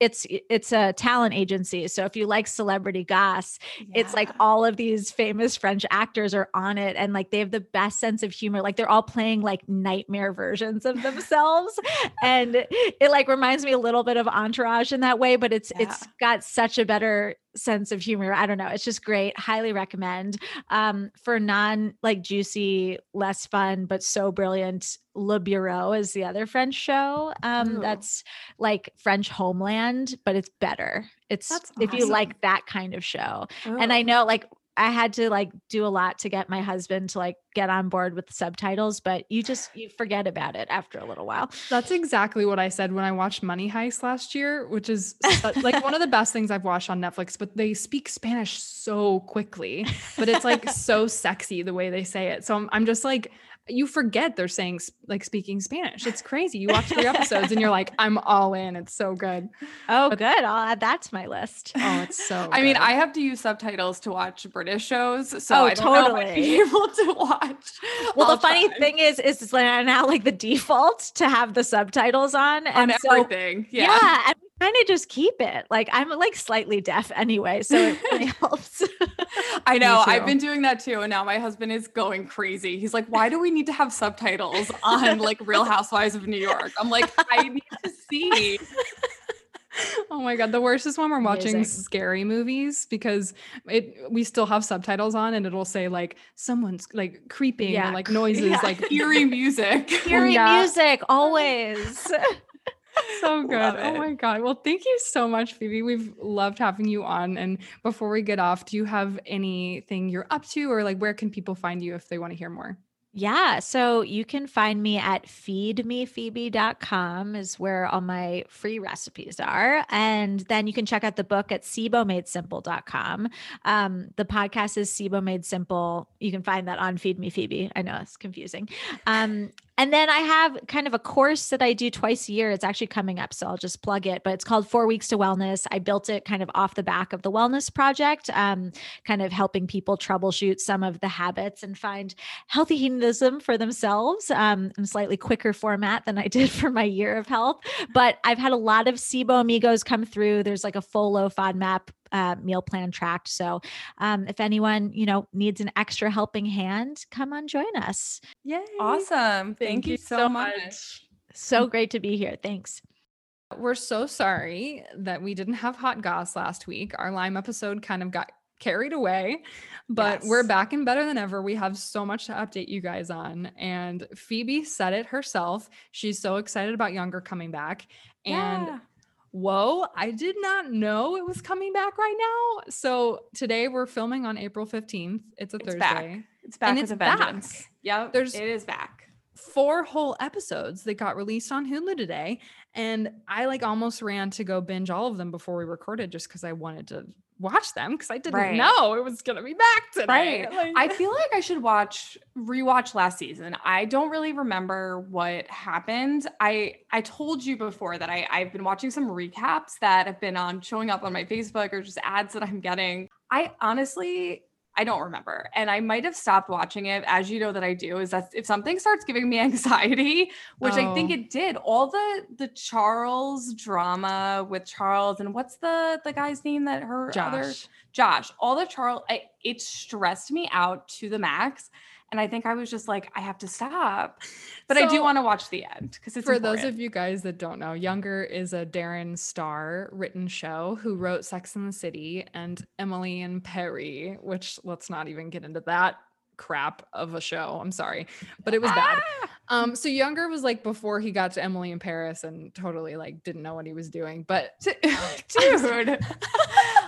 it's it's a talent agency so if you like celebrity goss yeah. it's like all of these famous french actors are on it and like they have the best sense of humor like they're all playing like nightmare versions of themselves and it like reminds me a little bit of entourage in that way but it's yeah. it's got such a better sense of humor. I don't know. It's just great. Highly recommend. Um, for non like juicy, less fun, but so brilliant. Le Bureau is the other French show. Um, Ooh. that's like French homeland, but it's better. It's if you like that kind of show. Ooh. And I know like I had to like do a lot to get my husband to like get on board with subtitles, but you just you forget about it after a little while.
That's exactly what I said when I watched Money Heist last year, which is uh, like one of the best things I've watched on Netflix, but they speak Spanish so quickly, but it's like so sexy the way they say it. So I'm, I'm just like you forget they're saying like speaking Spanish. It's crazy. You watch three episodes and you're like, I'm all in. It's so good.
Oh, but, good. I'll add that to my list.
Oh, it's so.
I mean, I have to use subtitles to watch British shows, so oh, I don't totally. know be able to watch.
Well, I'll the funny thing is, is now like the default to have the subtitles on
and on
so,
everything. Yeah,
yeah, and kind of just keep it. Like I'm like slightly deaf anyway, so it really helps.
I know. I've been doing that too. And now my husband is going crazy. He's like, why do we need to have subtitles on like Real Housewives of New York? I'm like, I need to see.
Oh my god, the worst is when we're watching Amazing. scary movies because it we still have subtitles on and it'll say like someone's like creeping yeah. or like noises yeah. like
eerie music.
eerie yeah. music always
so good. Oh my God. Well, thank you so much, Phoebe. We've loved having you on. And before we get off, do you have anything you're up to or like where can people find you if they want to hear more?
Yeah. So you can find me at feedmephoebe.com is where all my free recipes are. And then you can check out the book at sibomadesimple.com. Um, the podcast is Sibo Made Simple. You can find that on Feed Me Phoebe. I know it's confusing. Um, and then I have kind of a course that I do twice a year. It's actually coming up, so I'll just plug it. But it's called Four Weeks to Wellness. I built it kind of off the back of the Wellness Project, um, kind of helping people troubleshoot some of the habits and find healthy hedonism for themselves um, in a slightly quicker format than I did for my year of health. But I've had a lot of SIBO amigos come through. There's like a full low FODMAP uh, meal plan tracked. So um, if anyone, you know, needs an extra helping hand, come on, join us.
Yay. Awesome. Thank, Thank you, you, so much. much.
So great to be here. Thanks.
We're so sorry that we didn't have hot goss last week. Our Lyme episode kind of got carried away, but yes. we're back and better than ever. We have so much to update you guys on. And Phoebe said it herself. She's so excited about Younger coming back. And yeah whoa, I did not know it was coming back right now. So today we're filming on April 15th. It's a it's Thursday.
Back. It's back and it's a vengeance. Back. Yep. There's it is back.
Four whole episodes that got released on Hulu today. And I like almost ran to go binge all of them before we recorded just because I wanted to watch them because I didn't right. know it was gonna be back today.
Right. Like, I feel like I should watch rewatch last season. I don't really remember what happened. I I told you before that I I've been watching some recaps that have been on showing up on my Facebook or just ads that I'm getting. I honestly I don't remember. And I might have stopped watching it as you know that I do is that if something starts giving me anxiety, which oh. I think oh. it did, all the the Charles drama with Charles and what's the the guy's name that her
Josh.
other Josh, all the Charles I, it stressed me out to the max. And I think I was just like, I have to stop. But so, I do want to watch the end because it's
for
important.
those of you guys that don't know, Younger is a Darren Star written show who wrote Sex in the City and Emily in Paris, which let's not even get into that crap of a show. I'm sorry, but it was bad. Ah! Um, so Younger was like before he got to Emily in Paris and totally like didn't know what he was doing. But
dude,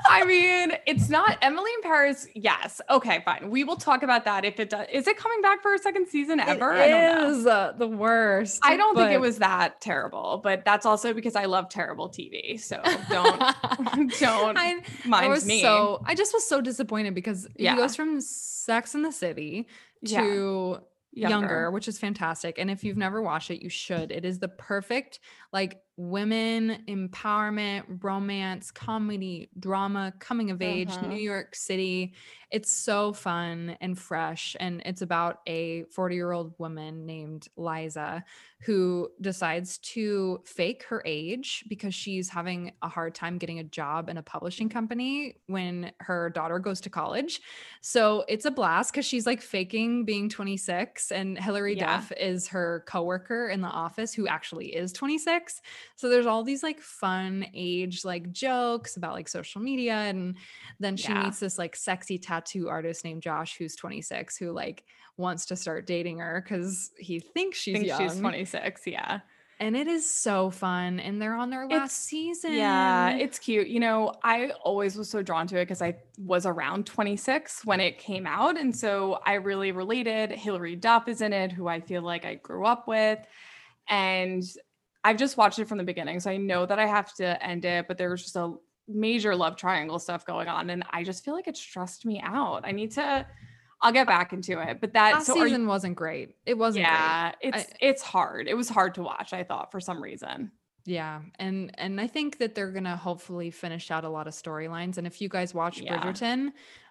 I mean, it's not Emily in Paris. Yes. Okay, fine. We will talk about that if it does. Is it coming back for a second season ever?
It is uh, the worst.
I don't but... think it was that terrible, but that's also because I love terrible TV. So don't don't I, mind I
was
me.
So I just was so disappointed because yeah. he goes from Sex in the City to yeah. Younger. Younger. which is fantastic. And if you've never watched it, you should. It is the perfect like women empowerment, romance, comedy, drama, coming of age, uh-huh. New York City. It's so fun and fresh. And it's about a 40 year old woman named Liza who decides to fake her age because she's having a hard time getting a job in a publishing company when her daughter goes to college. So it's a blast because she's like faking being 26, and Hilary yeah. Duff is her coworker in the office who actually is 26. So there's all these like fun age like jokes about like social media. And then she yeah. meets this like sexy tattoo artist named Josh, who's 26, who like wants to start dating her because he thinks she's
thinks
young.
She's 26. Yeah.
and it is so fun and they're on their last
It's-
season
Yeah, it's cute. You know, I always was so drawn to it because I was around 26 when it came out. And so I really related. Hilary Duff is in it, who I feel like I grew up with. And I've just watched it from the beginning. So I know that I have to end it, but there's just a major love triangle stuff going on. And I just feel like it stressed me out. I need to, I'll get back into it. But that,
last
so are you-
season wasn't great it wasn't great.
yeah, it's, it's hard. It was hard to watch, I thought, for some reason.
Yeah, and and I think that they're gonna hopefully finish out a lot of storylines. And if you guys watch
Yeah.
Bridgerton,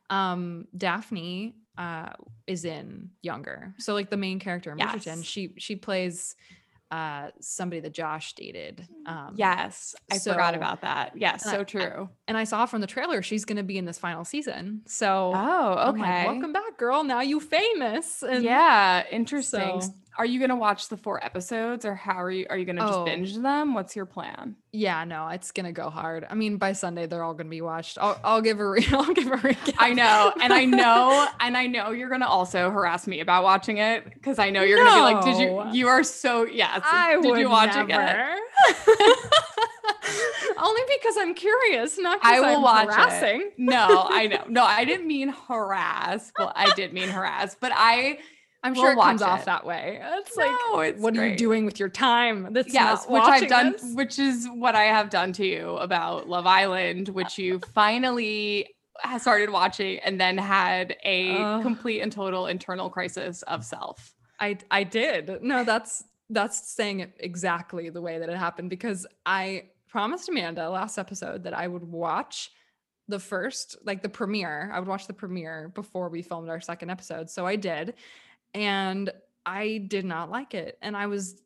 um, Daphne uh is in Younger, so like the main character in Bridgerton, she she plays uh somebody that Josh dated. Um,
Yes, I forgot about that. Yes,
I-
so
I-
true.
and I saw from the trailer she's gonna be in this final season. So
Oh, okay.
like, welcome back, girl. Now you famous. And
yeah, interesting.
so-
Are you gonna watch the four episodes, or how are you? Are you gonna just
Oh.
binge them? What's your plan?
yeah, no, it's gonna go hard. I mean, by Sunday they're all gonna be watched. I'll I'll give a re- I'll give a recap.
I know, and I know, and I know you're gonna also harass me about watching it because I know you're gonna be like, "Did you? You are so yes.
I
did
would
you watch it?
never. Only because I'm curious, not
I
because
will
I'm
watch
harassing.
it. No, I know. No, I didn't mean harass. Well, I did mean harass, but I
I'm
We'll
sure it comes
watch
off that way. It's like,
No, it's
what are you doing with your time? That's
yes, which I've done,
this?
which is what I have done to you about Love Island, which you finally started watching and then had a
Ugh.
complete and total internal crisis of self.
I I did. No, that's that's saying it exactly the way that it happened because I promised Amanda last episode that I would watch the first like the premiere. I would watch the premiere before we filmed our second episode. So I did. And I did not like it and I was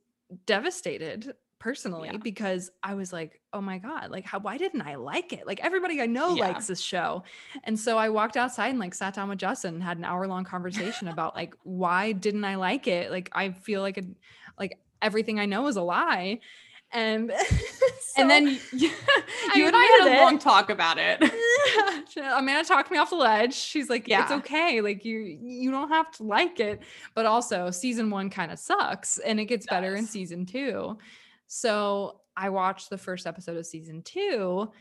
devastated personally
Yeah.
because I was like, "Oh my god, like how why didn't I like it? Like everybody I know
Yeah.
likes this show." And so I walked outside and like sat down with Justin and had an hour long conversation about like why didn't I like it? Like I feel like it, like everything I know is a lie. And
and then
so-
you,
I
you and I had
admit
a
it.
long talk about it.
Amanda talked me off the ledge. She's like,
yeah.
"It's okay. Like you, you don't have to like it." But also, season one kind of sucks, and it gets better in season two. So I watched the first episode of season two,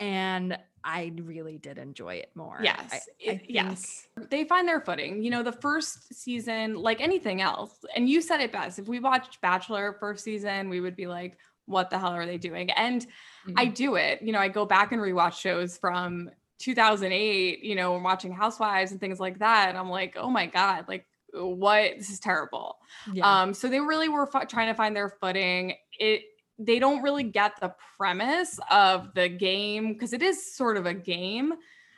and I really did enjoy it more.
Yes.
I
it-
think-
yes. They find their footing. You know, the first season, like anything else, and you said it best. If we watched Bachelor first season, we would be like, what the hell are they doing? And I
Mhm.
do it. You know, I go back and rewatch shows from 2008, you know, and watching Housewives and things like that. And I'm like, oh my God, like, what? This is terrible.
yeah.
Um, so they really were fi- trying to find their footing. It they don't really get the premise of the game because it is sort of a game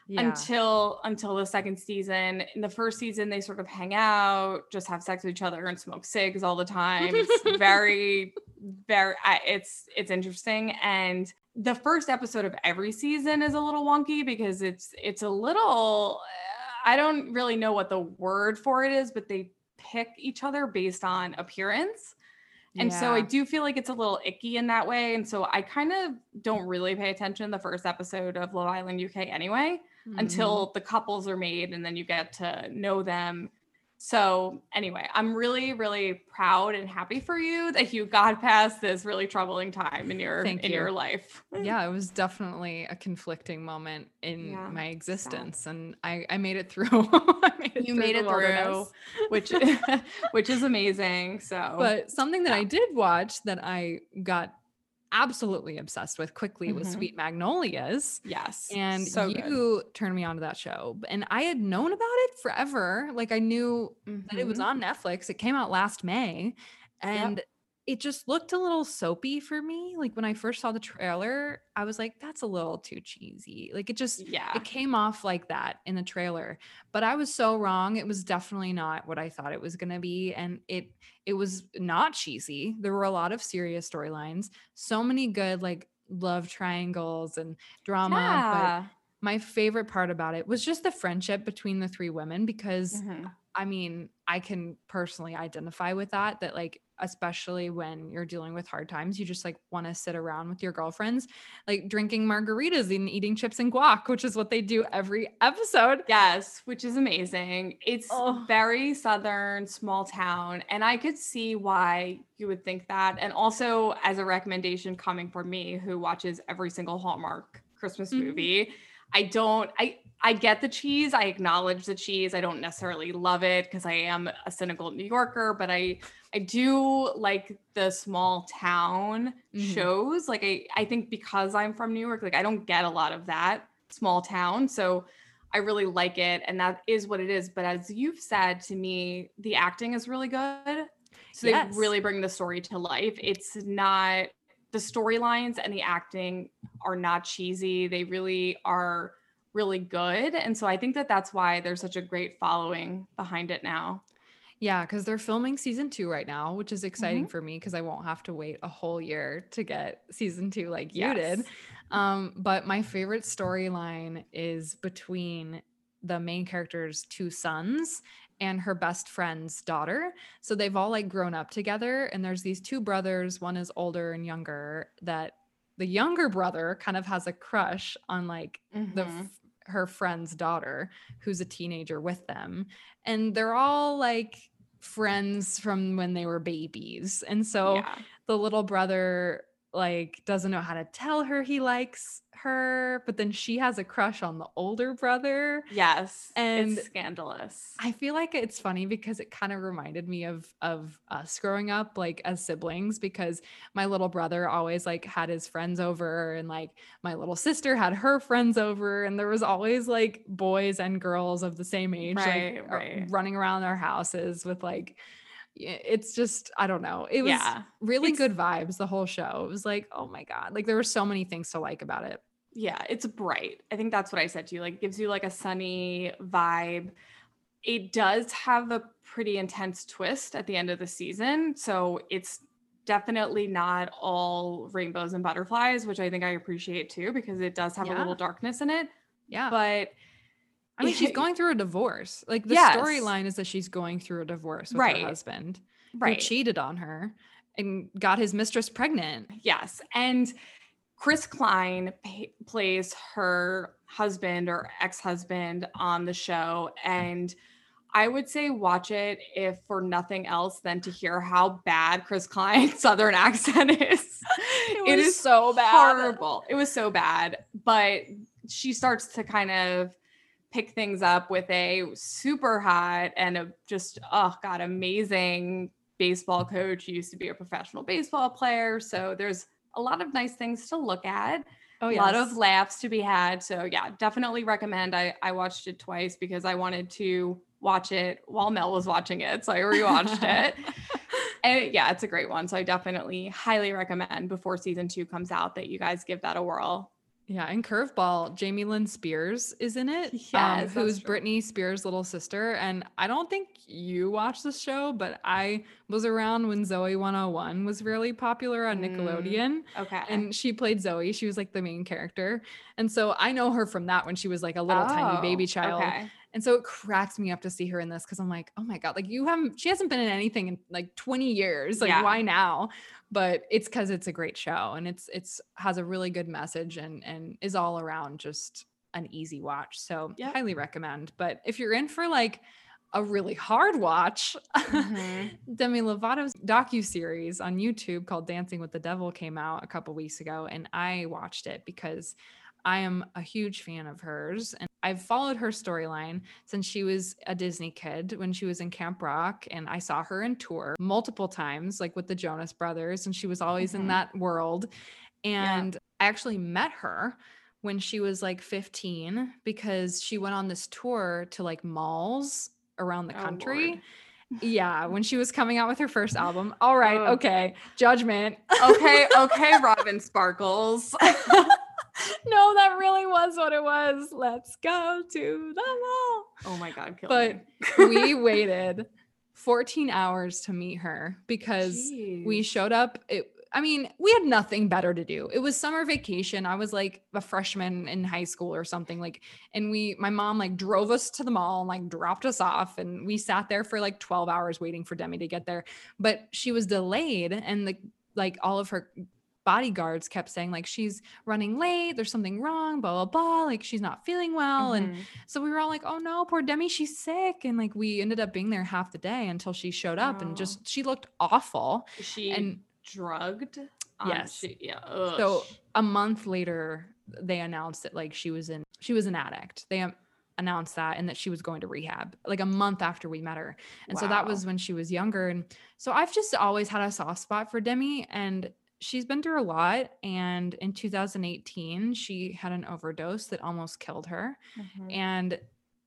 yeah.
until until the second season. In the first season, they sort of hang out, just have sex with each other, and smoke cigs all the time. It's very, very. It's it's interesting, and the first episode of every season is a little wonky because it's it's a little. I don't really know what the word for it is, but they pick each other based on appearance. And so I do feel like it's a little icky in that way. And so I kind of don't really pay attention the first episode of Love Island UK anyway
Mhm.
until the couples are made and then you get to know them. So anyway, I'm really, really proud and happy for you that you got past this really troubling time in your
Thank
in
you.
your life.
yeah, it was definitely a conflicting moment in
Yeah,
my
sad.
existence, and I I made it through. Made it
You
through
made it through, which which is amazing. So
But something that
yeah.
I did watch that I got absolutely obsessed with quickly was
Mhm.
Sweet Magnolias.
yes.
And
so good.
you turned me on to that show. And I had known about it forever. Like I knew that it was
Mhm.
on Netflix. It came out last May. And it just looked a little soapy for me. Like when I first saw the trailer, I was like, that's a little too cheesy. Like it just
yeah.
it came off like that in the trailer but i was so wrong it was definitely not what i thought it was going to be and it it was not cheesy there were a lot of serious storylines so many good like love triangles and drama
yeah.
but my favorite part about it was just the friendship between the three women because
Mhm.
I mean, I can personally identify with that that like especially when you're dealing with hard times, you just like want to sit around with your girlfriends, like drinking margaritas and eating chips and guac, which is what they do every episode.
Yes, which is amazing. It's
Oh.
very southern, small town, and I could see why you would think that. And also, as a recommendation coming from me, who watches every single Hallmark Christmas
Mhm.
movie, I don't. I I get the cheese. I acknowledge the cheese. I don't necessarily love it because I am a cynical New Yorker, but I I do like the small town
Mhm.
shows. Like I I think because I'm from New York, like I don't get a lot of that small town. So I really like it and that is what it is, but as you've said to me, the acting is really good. So
Yes.
they really bring the story to life. It's not the storylines and the acting are not cheesy. They really are really good. And so I think that that's why there's such a great following behind it now.
Yeah, because they're filming season two right now, which is exciting for me because I won't have to wait a whole year to get season two like you did. Um, but my favorite storyline is between the main character's two sons and her best friend's daughter. So they've all like grown up together, and there's these two brothers. One is older and younger. That the younger brother kind of has a crush on like the
Mhm.
f- her friend's daughter who's a teenager with them and they're all like friends from when they were babies and so
yeah.
the little brother like doesn't know how to tell her he likes her but then she has a crush on the older brother
Yes.
And
it's scandalous.
I feel like it's funny because it kind of reminded me of of us growing up like as siblings because my little brother always like had his friends over and like my little sister had her friends over and there was always like boys and girls of the same age
Right,
like uh,
right.
running around our houses with like it's just I don't know. It was
yeah.
really
It's-
good vibes the whole show. It was like, "Oh my god." Like there were so many things to like about it.
Yeah, it's bright. I think that's what I said to you. Like, gives you like a sunny vibe. It does have a pretty intense twist at the end of the season, so it's definitely not all rainbows and butterflies, which I think I appreciate too because it does have a little darkness in it.
Yeah.
But
I mean, she's going through a divorce. Like the
Yes.
storyline is that she's going through a divorce with
Right.
her husband
right,
who cheated on her and got his mistress pregnant.
Yes. And Chris Klein pa- plays her husband or ex husband on the show. And I would say watch it if for nothing else than to hear how bad Chris Klein's Southern accent is.
It was so bad.
Horrible. It was so bad. But she starts to kind of pick things up with a super hot and a just, oh God, amazing baseball coach. He used to be a professional baseball player. So there's a lot of nice things to look at.
Oh
a lot of laughs to be had. So yeah, definitely recommend. I I watched it twice because I wanted to watch it while Mel was watching it. So I rewatched it. And yeah, it's a great one. So I definitely highly recommend before season two comes out that you guys give that a whirl.
Yeah, and Curveball, Jamie Lynn Spears is in it. um,
Yes,
who's
that's true.
Britney Spears' little sister. And I don't think you watched the show, but I was around when Zoe 101 was really popular on
Mm.
Nickelodeon.
Okay.
And she played Zoe. She was like the main character. And so I know her from that when she was like a little tiny baby
Oh,
child.
Okay.
And so it cracks me up to see her in this because I'm like, oh my God, like you haven't, she hasn't been in anything in like 20 years. Like,
Yeah.
why now? But it's because it's a great show and it's, it's, has a really good message and, and is all around just an easy watch. So
Yep.
highly recommend. But if you're in for like a really hard watch,
Mhm.
Demi Lovato's docu-series on YouTube called Dancing with the Devil came out a couple weeks ago and I watched it because I am a huge fan of hers and I've followed her storyline since she was a Disney kid when she was in Camp Rock and I saw her in tour multiple times like with the Jonas brothers and she was always
Mhm.
in that world and I actually met her when she was like 15 because she went on this tour to like malls around the
Oh,
country
Lord.
yeah, when she was coming out with her first album. All right,
Ugh.
okay. Judgment.
okay, okay, Robin Sparkles.
no, that really was what it was. Let's go to the mall.
Oh my god,
But we waited 14 hours to meet her because we showed up it I mean, we had nothing better to do. It was summer vacation. I was like a freshman in high school or something like and we my mom like drove us to the mall and like dropped us off and we sat there for like 12 hours waiting for Demi to get there. But she was delayed and the like all of her bodyguards kept saying like she's running late there's something wrong blah blah blah like she's not feeling well mm-hmm. and so we were all like oh no poor demi she's sick and like we ended up being there half the day until she showed up oh. and just she looked awful
she and drugged
um, yes she, yeah Ugh. so a month later they announced that like she was in she was an addict they announced that and that she was going to rehab like a month after we met her and wow. so that was when she was younger and so i've just always had a soft spot for demi and she's been through a lot and in 2018 she had an overdose that almost killed her mm-hmm. and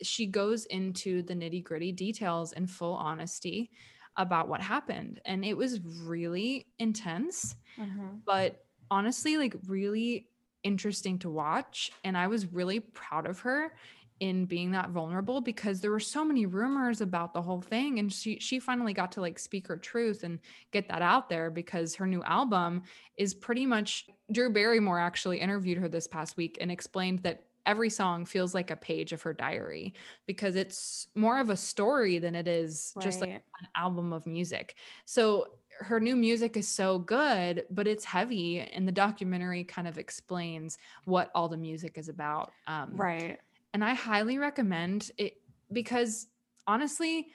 she goes into the nitty gritty details in full honesty about what happened and it was really intense mm-hmm. but honestly like really interesting to watch and i was really proud of her in being that vulnerable because there were so many rumors about the whole thing and she she finally got to like speak her truth and get that out there because her new album is pretty much Drew Barrymore actually interviewed her this past week and explained that every song feels like a page of her diary because it's more of a story than it is right. just like an album of music. So her new music is so good, but it's heavy, and the documentary kind of explains what all the music is about.
Um, right.
And I highly recommend it because honestly,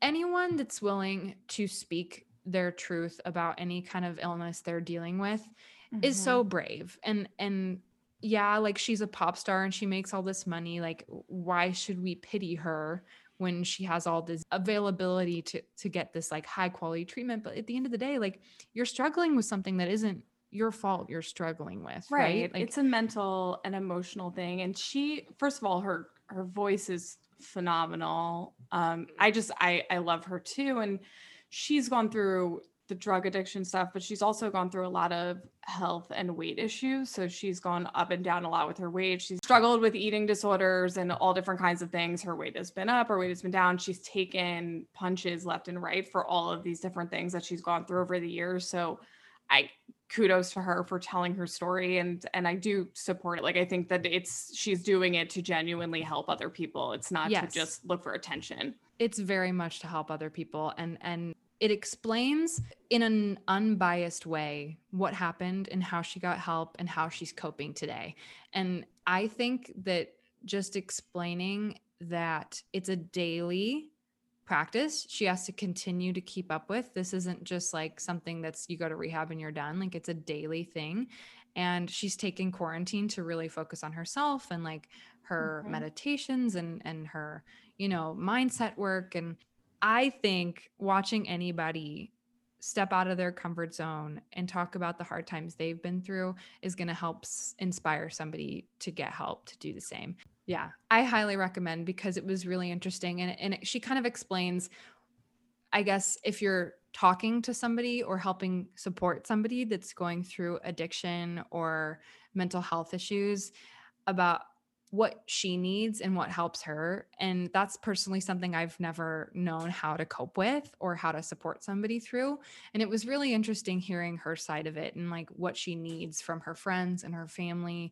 anyone that's willing to speak their truth about any kind of illness they're dealing with mm-hmm. is so mm-hmm. brave. And and yeah, like she's a pop star and she makes all this money. Like, why should we pity her when she has all this availability to to get this like high quality treatment? But at the end of the day, like you're struggling with something that isn't your fault you're struggling with right, right?
Like, it's a mental and emotional thing and she first of all her her voice is phenomenal um i just i i love her too and she's gone through the drug addiction stuff but she's also gone through a lot of health and weight issues so she's gone up and down a lot with her weight she's struggled with eating disorders and all different kinds of things her weight has been up her weight has been down she's taken punches left and right for all of these different things that she's gone through over the years so I kudos to her for telling her story and and I do support it. Like I think that it's she's doing it to genuinely help other people. It's not yes. to just look for attention.
It's very much to help other people and and it explains in an unbiased way what happened and how she got help and how she's coping today. And I think that just explaining that it's a daily practice she has to continue to keep up with. This isn't just like something that's you go to rehab and you're done like it's a daily thing. And she's taken quarantine to really focus on herself and like her meditations and and her you know mindset work. And i think watching anybody step out of their comfort zone and talk about the hard times they've been through is going to help inspire somebody to get help to do the same yeah, I highly recommend because it was really interesting. And, and it, she kind of explains, I guess, if you're talking to somebody or helping support somebody that's going through addiction or mental health issues, about what she needs and what helps her. And that's personally something I've never known how to cope with or how to support somebody through. And it was really interesting hearing her side of it and like what she needs from her friends and her family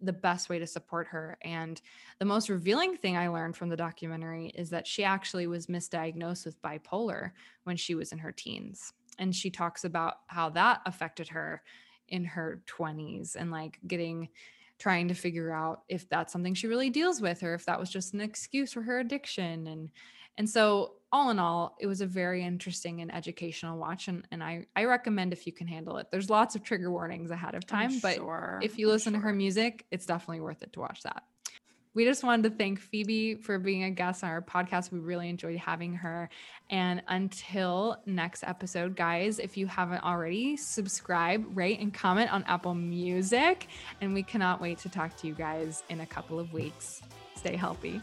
the best way to support her. And the most revealing thing I learned from the documentary is that she actually was misdiagnosed with bipolar when she was in her teens. And she talks about how that affected her in her 20s and like getting trying to figure out if that's something she really deals with or if that was just an excuse for her addiction and and so all in all, it was a very interesting and educational watch. And, and I, I recommend if you can handle it. There's lots of trigger warnings ahead of time, I'm but sure. if you listen sure. to her music, it's definitely worth it to watch that. We just wanted to thank Phoebe for being a guest on our podcast. We really enjoyed having her. And until next episode, guys, if you haven't already, subscribe, rate, and comment on Apple Music. And we cannot wait to talk to you guys in a couple of weeks. Stay healthy.